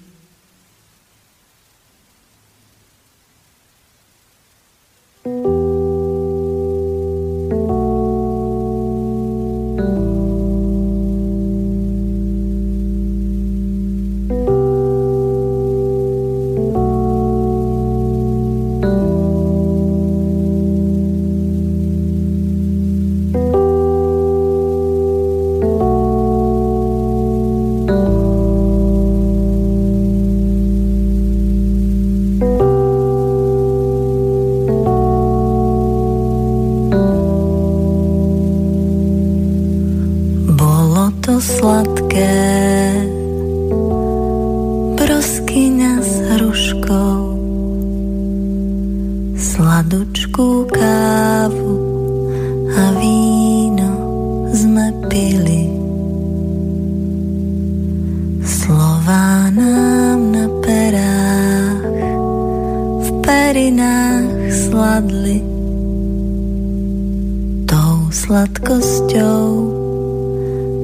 perinách sladli tou sladkosťou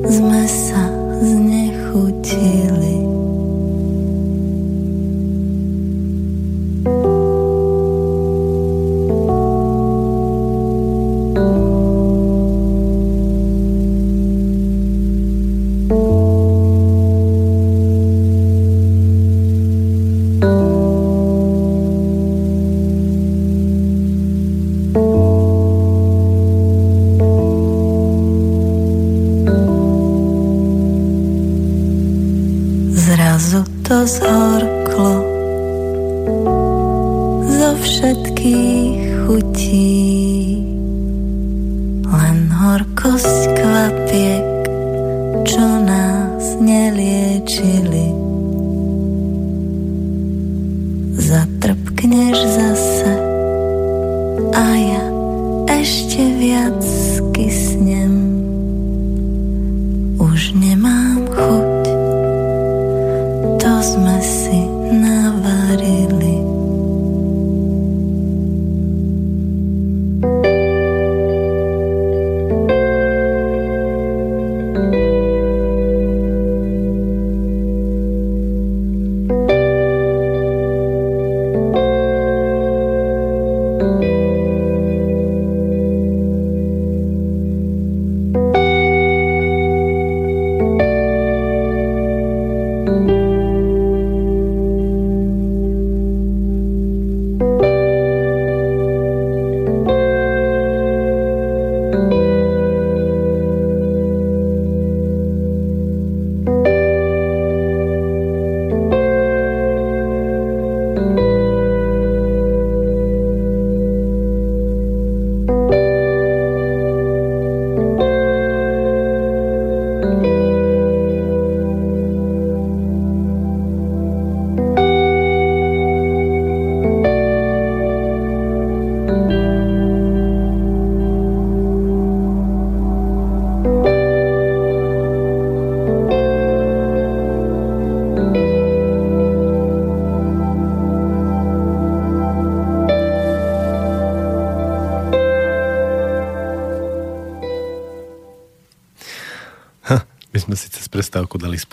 sme sa znechutili.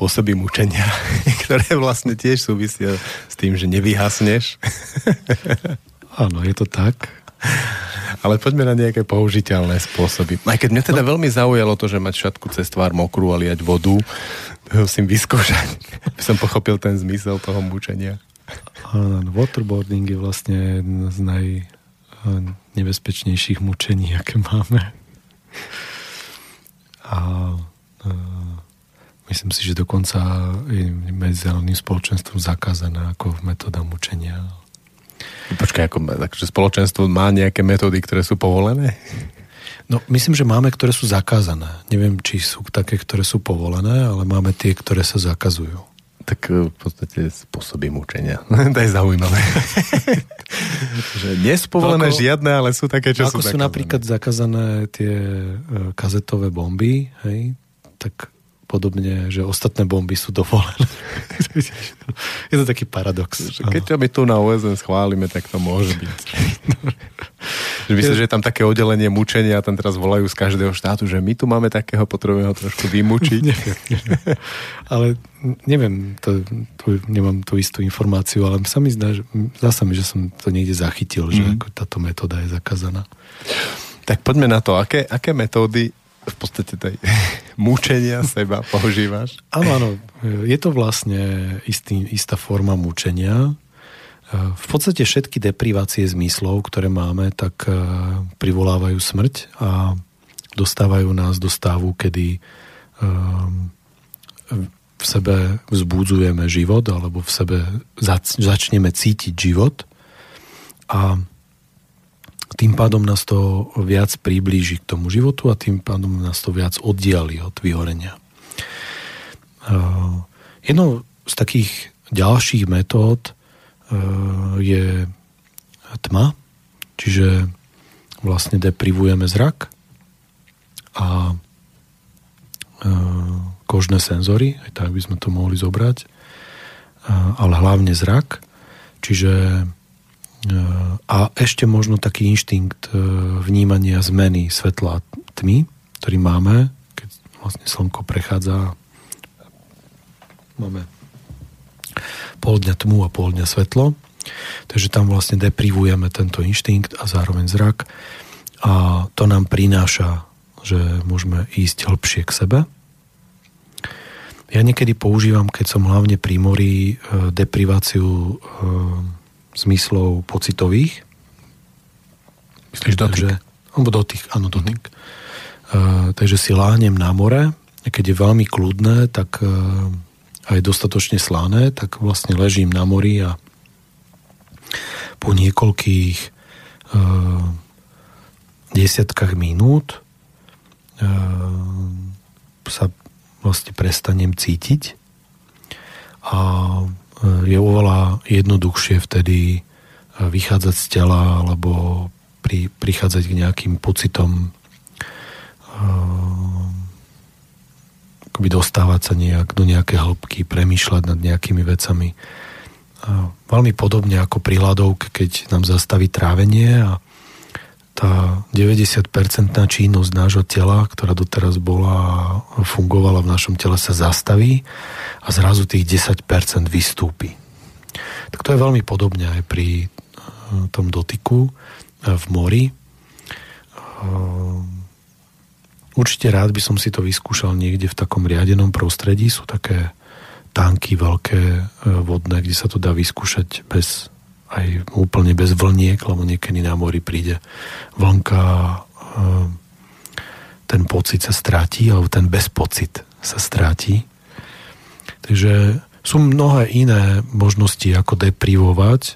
Spôsoby mučenia, ktoré vlastne tiež súvisia s tým, že nevyhasneš. Áno, je to tak. Ale poďme na nejaké použiteľné spôsoby. Aj keď mňa teda no. veľmi zaujalo to, že mať šatku cez tvár mokrú a liať vodu, to musím vyskúšať, aby som pochopil ten zmysel toho mučenia. Waterboarding je vlastne jedno z najnebezpečnejších mučení, aké máme. A uh, myslím si, že dokonca je medzinárodným spoločenstvom zakázané ako metóda mučenia. Počkaj, ako, takže spoločenstvo má nejaké metódy, ktoré sú povolené? No, myslím, že máme, ktoré sú zakázané. Neviem, či sú také, ktoré sú povolené, ale máme tie, ktoré sa zakazujú. Tak e, v podstate spôsoby mučenia. to je zaujímavé. že nie sú povolené ako, žiadne, ale sú také, čo ako sú sú napríklad zakázané tie e, kazetové bomby, hej, podobne, že ostatné bomby sú dovolené. je to taký paradox. Keď my tu na OSN schválime, tak to môže byť. že myslím, že je tam také oddelenie mučenia a tam teraz volajú z každého štátu, že my tu máme takého, potrebujeme ho trošku vymučiť. neviem, neviem. Ale neviem, to, tu nemám tú istú informáciu, ale sa mi zdá, že, zdá sa mi, že som to niekde zachytil, mm. že mhm. táto metóda je zakázaná. Tak poďme na to, aké, aké metódy v podstate tej mučenia seba používaš? Áno, áno. Je to vlastne istý, istá forma mučenia. V podstate všetky deprivácie zmyslov, ktoré máme, tak e, privolávajú smrť a dostávajú nás do stavu, kedy e, v sebe vzbudzujeme život alebo v sebe začneme cítiť život a tým pádom nás to viac priblíži k tomu životu a tým pádom nás to viac oddiali od vyhorenia. Jednou z takých ďalších metód je tma, čiže vlastne deprivujeme zrak a kožné senzory, aj tak by sme to mohli zobrať, ale hlavne zrak, čiže a ešte možno taký inštinkt e, vnímania zmeny svetla a tmy, ktorý máme, keď vlastne slnko prechádza máme pol dňa tmu a pol dňa svetlo, takže tam vlastne deprivujeme tento inštinkt a zároveň zrak a to nám prináša, že môžeme ísť hĺbšie k sebe. Ja niekedy používam, keď som hlavne pri mori, e, depriváciu e, zmyslov pocitových. Myslíš dotyk? Takže, alebo dotyk, áno, dotyk. Mm. Uh, takže si láhnem na more, keď je veľmi kľudné, tak uh, aj dostatočne slané, tak vlastne ležím na mori a po niekoľkých uh, desiatkách minút uh, sa vlastne prestanem cítiť a je oveľa jednoduchšie vtedy eh, vychádzať z tela alebo pri, prichádzať k nejakým pocitom uh, akoby dostávať sa nejak do nejaké hĺbky, premýšľať nad nejakými vecami. Uh, veľmi podobne ako pri hľadovke, keď nám zastaví trávenie a tá 90% činnosť nášho tela, ktorá doteraz bola a fungovala v našom tele, sa zastaví a zrazu tých 10% vystúpi. Tak to je veľmi podobne aj pri eh, tom dotyku eh, v mori. Eh, určite rád by som si to vyskúšal niekde v takom riadenom prostredí. Sú také tanky veľké vodné, kde sa to dá vyskúšať bez aj úplne bez vlniek, lebo niekedy na mori príde vlnka ten pocit sa stráti, alebo ten bezpocit sa stráti. Takže sú mnohé iné možnosti, ako deprivovať e,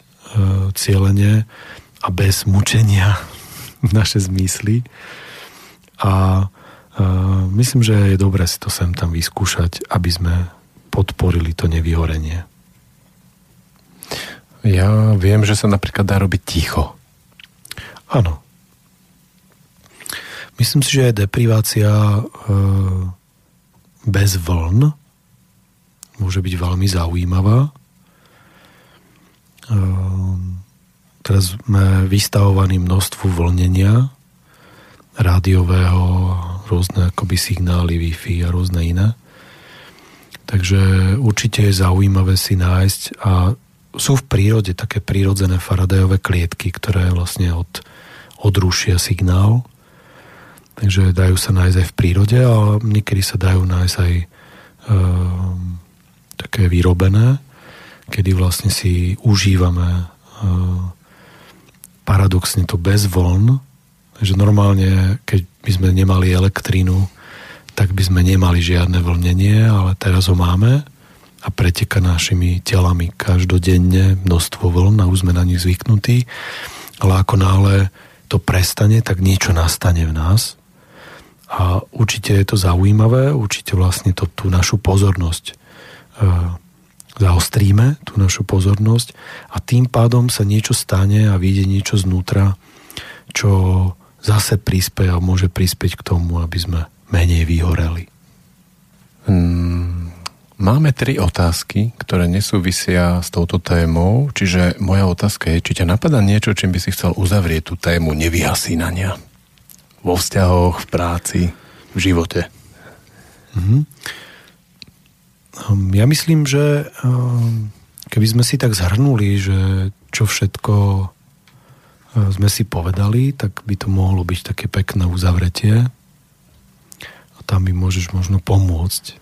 cieľenie a bez mučenia naše zmysly. A e, myslím, že je dobré si to sem tam vyskúšať, aby sme podporili to nevyhorenie. Ja viem, že sa napríklad dá robiť ticho. Áno. Myslím si, že je deprivácia e, bez vln môže byť veľmi zaujímavá. Ehm, teraz sme vystavovaní množstvu vlnenia rádiového, rôzne akoby signály Wi-Fi a rôzne iné. Takže určite je zaujímavé si nájsť a sú v prírode také prírodzené Faradajové klietky, ktoré vlastne od, odrušia signál. Takže dajú sa nájsť aj v prírode, ale niekedy sa dajú nájsť aj e, také vyrobené, kedy vlastne si užívame e, paradoxne to bez vln, že normálne, keď by sme nemali elektrínu, tak by sme nemali žiadne vlnenie, ale teraz ho máme a preteka našimi telami každodenne množstvo vln a už sme na nich zvyknutí. Ale ako náhle to prestane, tak niečo nastane v nás. A určite je to zaujímavé, určite vlastne to, tú našu pozornosť e, zaostríme, tú našu pozornosť a tým pádom sa niečo stane a vyjde niečo znútra, čo zase prispieje a môže prispieť k tomu, aby sme menej vyhoreli? Mm, máme tri otázky, ktoré nesúvisia s touto témou, čiže moja otázka je, či ťa napadá niečo, čím by si chcel uzavrieť tú tému nevyhasínania vo vzťahoch, v práci, v živote. Mm-hmm. Ja myslím, že um, keby sme si tak zhrnuli, že čo všetko uh, sme si povedali, tak by to mohlo byť také pekné uzavretie tam mi môžeš možno pomôcť.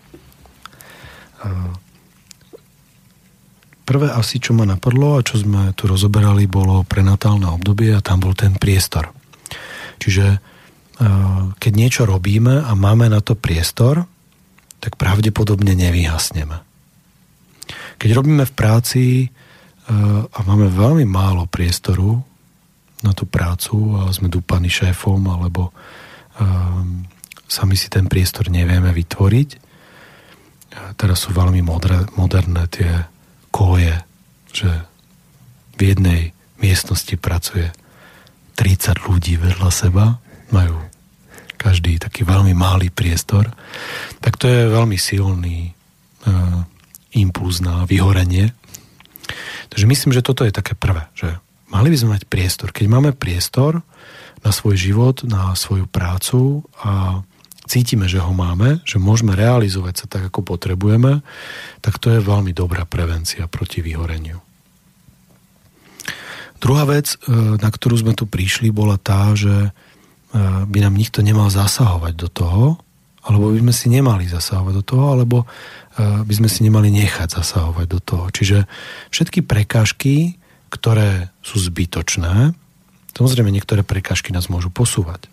Prvé asi, čo ma napadlo a čo sme tu rozoberali, bolo prenatálne obdobie a tam bol ten priestor. Čiže keď niečo robíme a máme na to priestor, tak pravdepodobne nevyhasneme. Keď robíme v práci a máme veľmi málo priestoru na tú prácu a sme dúpaní šéfom alebo sami si ten priestor nevieme vytvoriť. Teraz sú veľmi modré, moderné tie koje, že v jednej miestnosti pracuje 30 ľudí vedľa seba, majú každý taký veľmi malý priestor, tak to je veľmi silný uh, impuls na vyhorenie. Takže myslím, že toto je také prvé, že mali by sme mať priestor. Keď máme priestor na svoj život, na svoju prácu a cítime, že ho máme, že môžeme realizovať sa tak, ako potrebujeme, tak to je veľmi dobrá prevencia proti vyhoreniu. Druhá vec, e, na ktorú sme tu prišli, bola tá, že e, by nám nikto nemal zasahovať do toho, alebo by sme si nemali zasahovať do toho, alebo e, by sme si nemali nechať zasahovať do toho. Čiže všetky prekážky, ktoré sú zbytočné, samozrejme niektoré prekážky nás môžu posúvať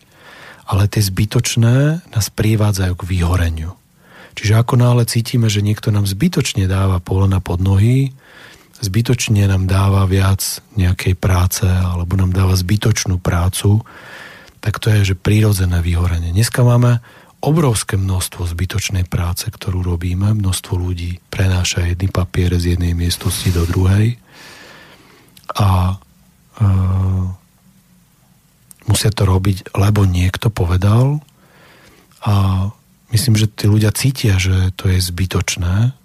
ale tie zbytočné nás privádzajú k vyhoreniu. Čiže ako náhle cítime, že niekto nám zbytočne dáva polena pod nohy, zbytočne nám dáva viac nejakej práce alebo nám dáva zbytočnú prácu, tak to je, že prírodzené vyhorenie. Dneska máme obrovské množstvo zbytočnej práce, ktorú robíme. Množstvo ľudí prenáša jedný papier z jednej miestnosti do druhej a e, musia to robiť, lebo niekto povedal a myslím, že tí ľudia cítia, že to je zbytočné,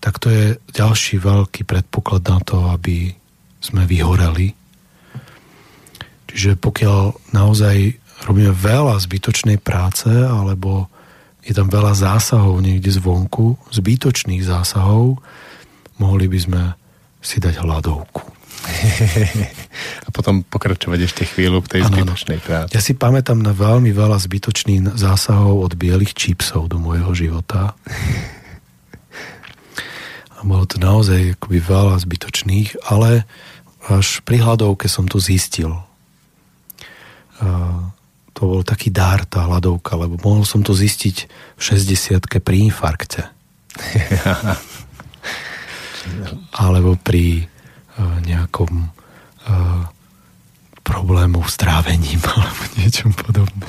tak to je ďalší veľký predpoklad na to, aby sme vyhoreli. Čiže pokiaľ naozaj robíme veľa zbytočnej práce, alebo je tam veľa zásahov niekde zvonku, zbytočných zásahov, mohli by sme si dať hľadovku. a potom pokračovať ešte chvíľu v tej ano, zbytočnej práci. Ja si pamätám na veľmi veľa zbytočných zásahov od bielých čipsov do môjho života. A bolo to naozaj akoby veľa zbytočných, ale až pri hľadovke som to zistil. A to bol taký dár, tá hľadovka, lebo mohol som to zistiť v 60 pri infarkte. Alebo pri nejakom problému s trávením alebo niečom podobné.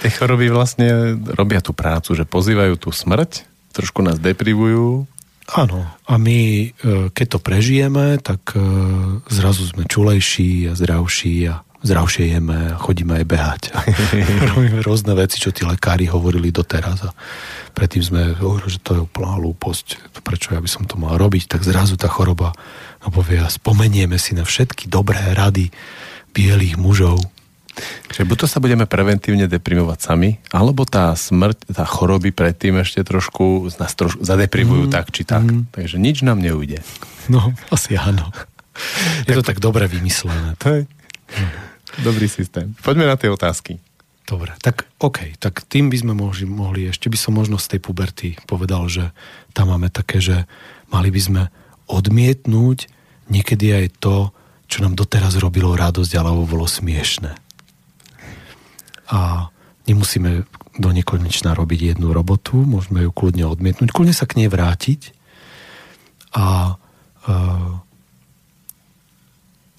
Tie choroby vlastne robia tú prácu, že pozývajú tú smrť, trošku nás deprivujú. Áno, a my e, keď to prežijeme, tak e, zrazu sme čulejší a zdravší a zdravšie jeme a chodíme aj behať. Robíme rôzne veci, čo tí lekári hovorili doteraz a predtým sme hovorili, že to je úplná hlúposť, prečo ja by som to mal robiť, tak zrazu tá choroba a povie, spomenieme si na všetky dobré rady bielých mužov Čiže buď to sa budeme preventívne deprimovať sami, alebo tá smrť, tá choroby predtým ešte trošku nás trošku zadeprimujú mm. tak či tak. Mm. Takže nič nám neujde. No, asi áno. Je to tak dobre vymyslené. To je dobrý systém. Poďme na tie otázky. Dobre, tak OK, tak tým by sme mohli, mohli, ešte by som možno z tej puberty povedal, že tam máme také, že mali by sme odmietnúť niekedy aj to, čo nám doteraz robilo radosť alebo bolo smiešne. A nemusíme do nekonečna robiť jednu robotu, môžeme ju kľudne odmietnúť, kľudne sa k nej vrátiť a uh,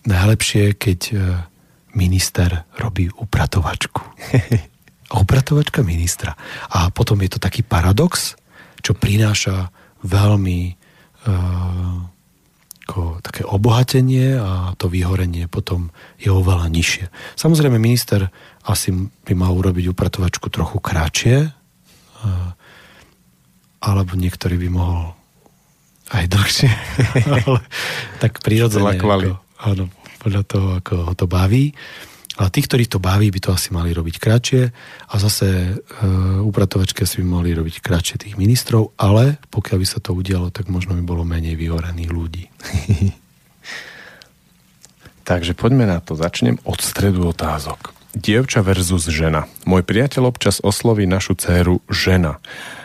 najlepšie, keď uh, minister robí upratovačku. upratovačka ministra. A potom je to taký paradox, čo prináša veľmi ako také obohatenie a to vyhorenie potom je oveľa nižšie. Samozrejme, minister asi by mal urobiť upratovačku trochu kratšie, alebo niektorý by mohol aj dlhšie, ale tak prirodzene. Ako, áno, podľa toho, ako ho to baví. A tí, ktorí to baví, by to asi mali robiť kratšie a zase e, upratovačky si by mohli robiť kratšie tých ministrov, ale pokiaľ by sa to udialo, tak možno by bolo menej vyhorených ľudí. Takže poďme na to. Začnem od stredu otázok. Dievča versus žena. Môj priateľ občas osloví našu dceru žena.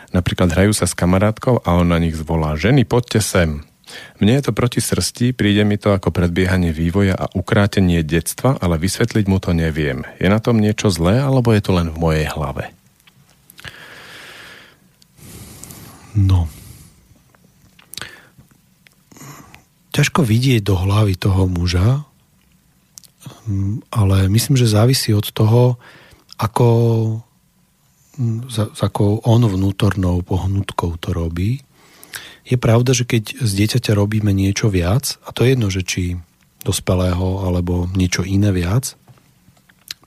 Napríklad hrajú sa s kamarátkou a on na nich zvolá ženy, poďte sem. Mne je to proti srsti, príde mi to ako predbiehanie vývoja a ukrátenie detstva, ale vysvetliť mu to neviem. Je na tom niečo zlé, alebo je to len v mojej hlave? No. Ťažko vidieť do hlavy toho muža, ale myslím, že závisí od toho, ako, za, za on vnútornou pohnutkou to robí je pravda, že keď z dieťaťa robíme niečo viac, a to je jedno, že či dospelého alebo niečo iné viac,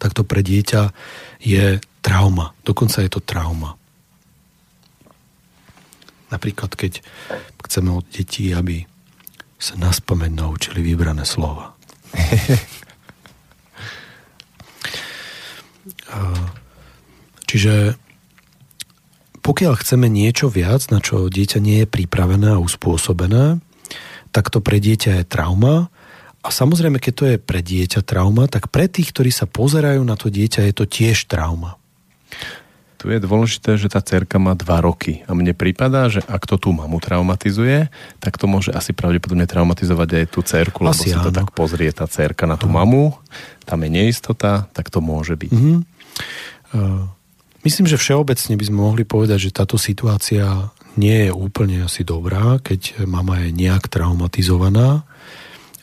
tak to pre dieťa je trauma. Dokonca je to trauma. Napríklad, keď chceme od detí, aby sa nás pamäť naučili vybrané slova. Čiže pokiaľ chceme niečo viac, na čo dieťa nie je pripravené a uspôsobené, tak to pre dieťa je trauma. A samozrejme, keď to je pre dieťa trauma, tak pre tých, ktorí sa pozerajú na to dieťa, je to tiež trauma. Tu je dôležité, že tá cerka má dva roky. A mne prípada, že ak to tú mamu traumatizuje, tak to môže asi pravdepodobne traumatizovať aj tú cerku, lebo asi sa to tak pozrie tá cerka na tú mamu, tam je neistota, tak to môže byť. Mm-hmm. Uh Myslím, že všeobecne by sme mohli povedať, že táto situácia nie je úplne asi dobrá, keď mama je nejak traumatizovaná.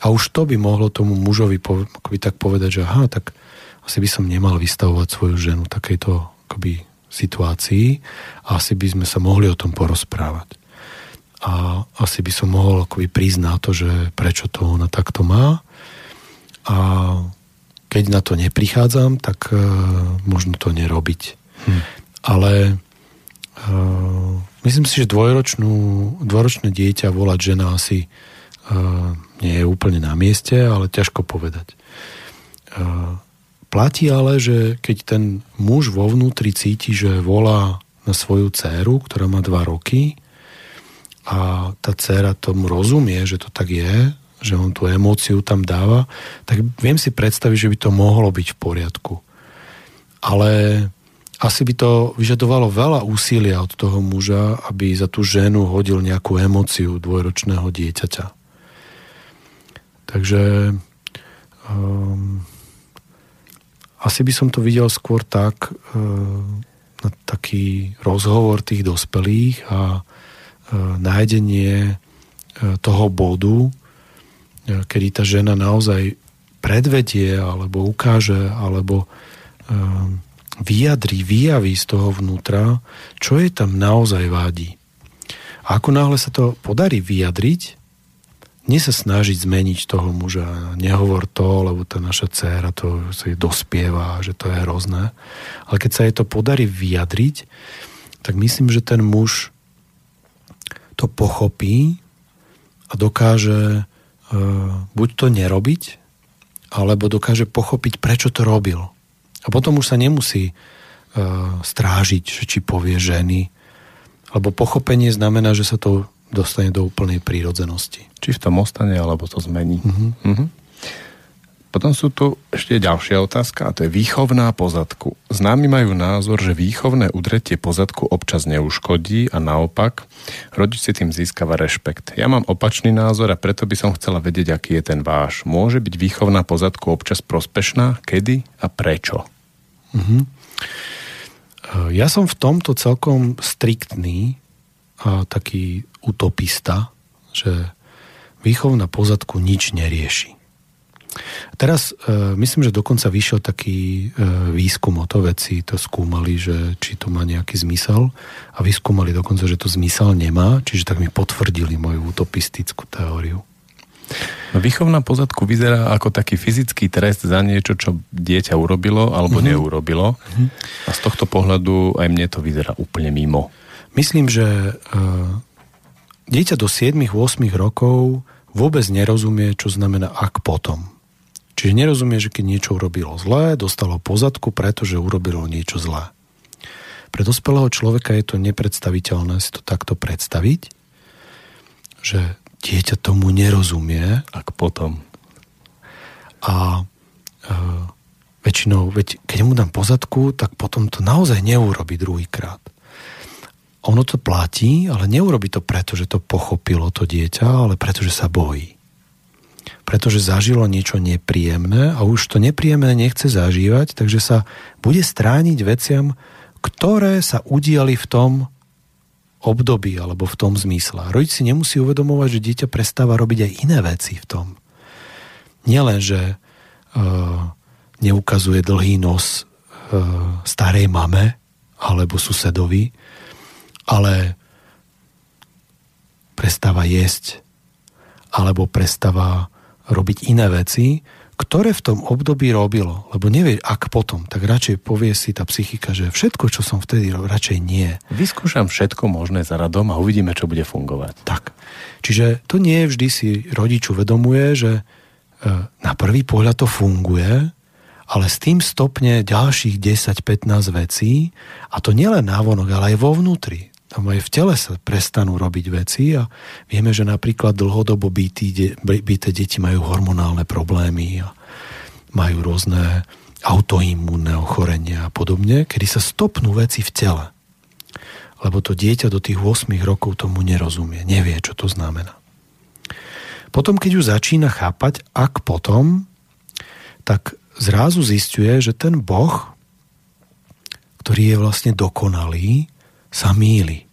A už to by mohlo tomu mužovi by tak povedať, že aha, tak asi by som nemal vystavovať svoju ženu takejto akoby, situácii a asi by sme sa mohli o tom porozprávať. A asi by som mohol akoby prísť na to, že prečo to ona takto má. A keď na to neprichádzam, tak uh, možno to nerobiť. Ale uh, myslím si, že dvojročnú, dvojročné dieťa volať žena asi uh, nie je úplne na mieste, ale ťažko povedať. Uh, platí ale, že keď ten muž vo vnútri cíti, že volá na svoju dceru, ktorá má dva roky a tá dcera tomu rozumie, že to tak je, že on tú emóciu tam dáva, tak viem si predstaviť, že by to mohlo byť v poriadku. Ale asi by to vyžadovalo veľa úsilia od toho muža, aby za tú ženu hodil nejakú emociu dvojročného dieťaťa. Takže um, asi by som to videl skôr tak, um, na taký rozhovor tých dospelých a um, nájdenie um, toho bodu, um, kedy tá žena naozaj predvedie alebo ukáže alebo um, vyjadri, vyjaví z toho vnútra, čo je tam naozaj vádi. A ako náhle sa to podarí vyjadriť, nie sa snažiť zmeniť toho muža. Nehovor to, lebo tá naša dcéra to si dospieva, že to je hrozné. Ale keď sa jej to podarí vyjadriť, tak myslím, že ten muž to pochopí a dokáže uh, buď to nerobiť, alebo dokáže pochopiť, prečo to robil. A potom už sa nemusí uh, strážiť, či povie ženy, lebo pochopenie znamená, že sa to dostane do úplnej prírodzenosti. Či v tom ostane, alebo to zmení. Uh-huh. Uh-huh. Potom sú tu ešte ďalšia otázka a to je výchovná pozadku. Známi majú názor, že výchovné udretie pozadku občas neuškodí a naopak rodič si tým získava rešpekt. Ja mám opačný názor a preto by som chcela vedieť, aký je ten váš. Môže byť výchovná pozadku občas prospešná? Kedy a prečo? Uh-huh. Ja som v tomto celkom striktný a taký utopista, že výchovná pozadku nič nerieši. Teraz e, myslím, že dokonca vyšiel taký e, výskum o to veci, to skúmali, že či to má nejaký zmysel a vyskúmali dokonca, že to zmysel nemá, čiže tak mi potvrdili moju utopistickú teóriu. No, výchovná pozadku vyzerá ako taký fyzický trest za niečo, čo dieťa urobilo alebo uh-huh. neurobilo. Uh-huh. A z tohto pohľadu aj mne to vyzerá úplne mimo. Myslím, že uh, dieťa do 7-8 rokov vôbec nerozumie, čo znamená ak potom. Čiže nerozumie, že keď niečo urobilo zlé, dostalo pozadku, pretože urobilo niečo zlé. Pre dospelého človeka je to nepredstaviteľné si to takto predstaviť, že dieťa tomu nerozumie. Ak potom. A e, väčšinou, veď, keď mu dám pozadku, tak potom to naozaj neurobi druhýkrát. Ono to platí, ale neurobi to preto, že to pochopilo to dieťa, ale preto, že sa bojí pretože zažilo niečo nepríjemné a už to nepríjemné nechce zažívať, takže sa bude strániť veciam, ktoré sa udiali v tom období alebo v tom zmysle. Rodič si nemusí uvedomovať, že dieťa prestáva robiť aj iné veci v tom. Nielen, že uh, neukazuje dlhý nos uh, starej mame alebo susedovi, ale prestáva jesť alebo prestáva robiť iné veci, ktoré v tom období robilo, lebo nevie, ak potom, tak radšej povie si tá psychika, že všetko, čo som vtedy robil, radšej nie. Vyskúšam všetko možné za radom a uvidíme, čo bude fungovať. Tak. Čiže to nie vždy si rodič uvedomuje, že e, na prvý pohľad to funguje, ale s tým stopne ďalších 10-15 vecí a to nielen návonok, ale aj vo vnútri tam aj v tele sa prestanú robiť veci a vieme, že napríklad dlhodobo bytí, byté deti majú hormonálne problémy a majú rôzne autoimúnne ochorenia a podobne, kedy sa stopnú veci v tele. Lebo to dieťa do tých 8 rokov tomu nerozumie, nevie, čo to znamená. Potom, keď ju začína chápať, ak potom, tak zrazu zistuje, že ten Boh, ktorý je vlastne dokonalý, sa míli.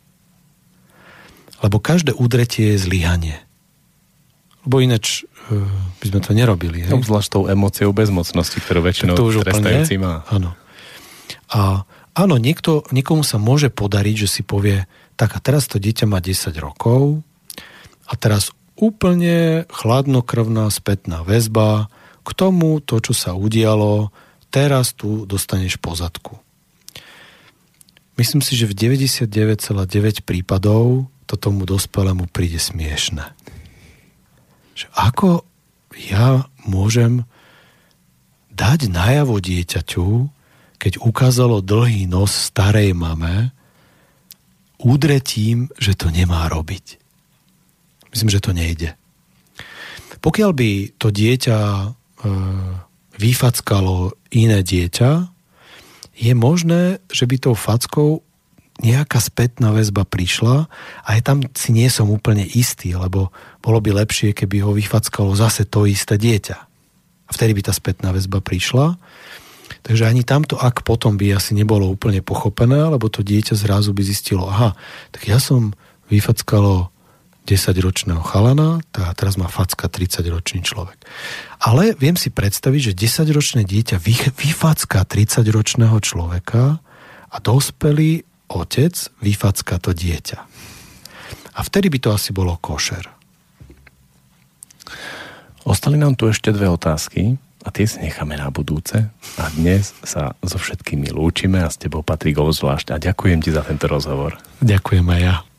Lebo každé údretie je zlyhanie. Lebo ináč uh, by sme to nerobili. Hej? Obzvlášť tou emóciou bezmocnosti, ktorú väčšinou to už trestajúci má. Áno. A áno, niekto, niekomu sa môže podariť, že si povie, tak a teraz to dieťa má 10 rokov a teraz úplne chladnokrvná spätná väzba k tomu, to, čo sa udialo, teraz tu dostaneš pozadku. Myslím si, že v 99,9 prípadov to tomu dospelému príde smiešne. Že ako ja môžem dať najavo dieťaťu, keď ukázalo dlhý nos starej mame, údretím, že to nemá robiť. Myslím, že to nejde. Pokiaľ by to dieťa e, vyfackalo iné dieťa, je možné, že by tou fackou nejaká spätná väzba prišla a aj tam si nie som úplne istý, lebo bolo by lepšie, keby ho vyfackalo zase to isté dieťa. A vtedy by tá spätná väzba prišla. Takže ani tamto ak potom by asi nebolo úplne pochopené, lebo to dieťa zrazu by zistilo, aha, tak ja som vyfackalo 10-ročného chalana, a teraz má facka 30-ročný človek. Ale viem si predstaviť, že 10-ročné dieťa vyfacká 30-ročného človeka a dospelý otec vyfacká to dieťa. A vtedy by to asi bolo košer. Ostali nám tu ešte dve otázky a tie si necháme na budúce. A dnes sa so všetkými lúčime a s tebou Patrik zvlášť. A ďakujem ti za tento rozhovor. Ďakujem aj ja.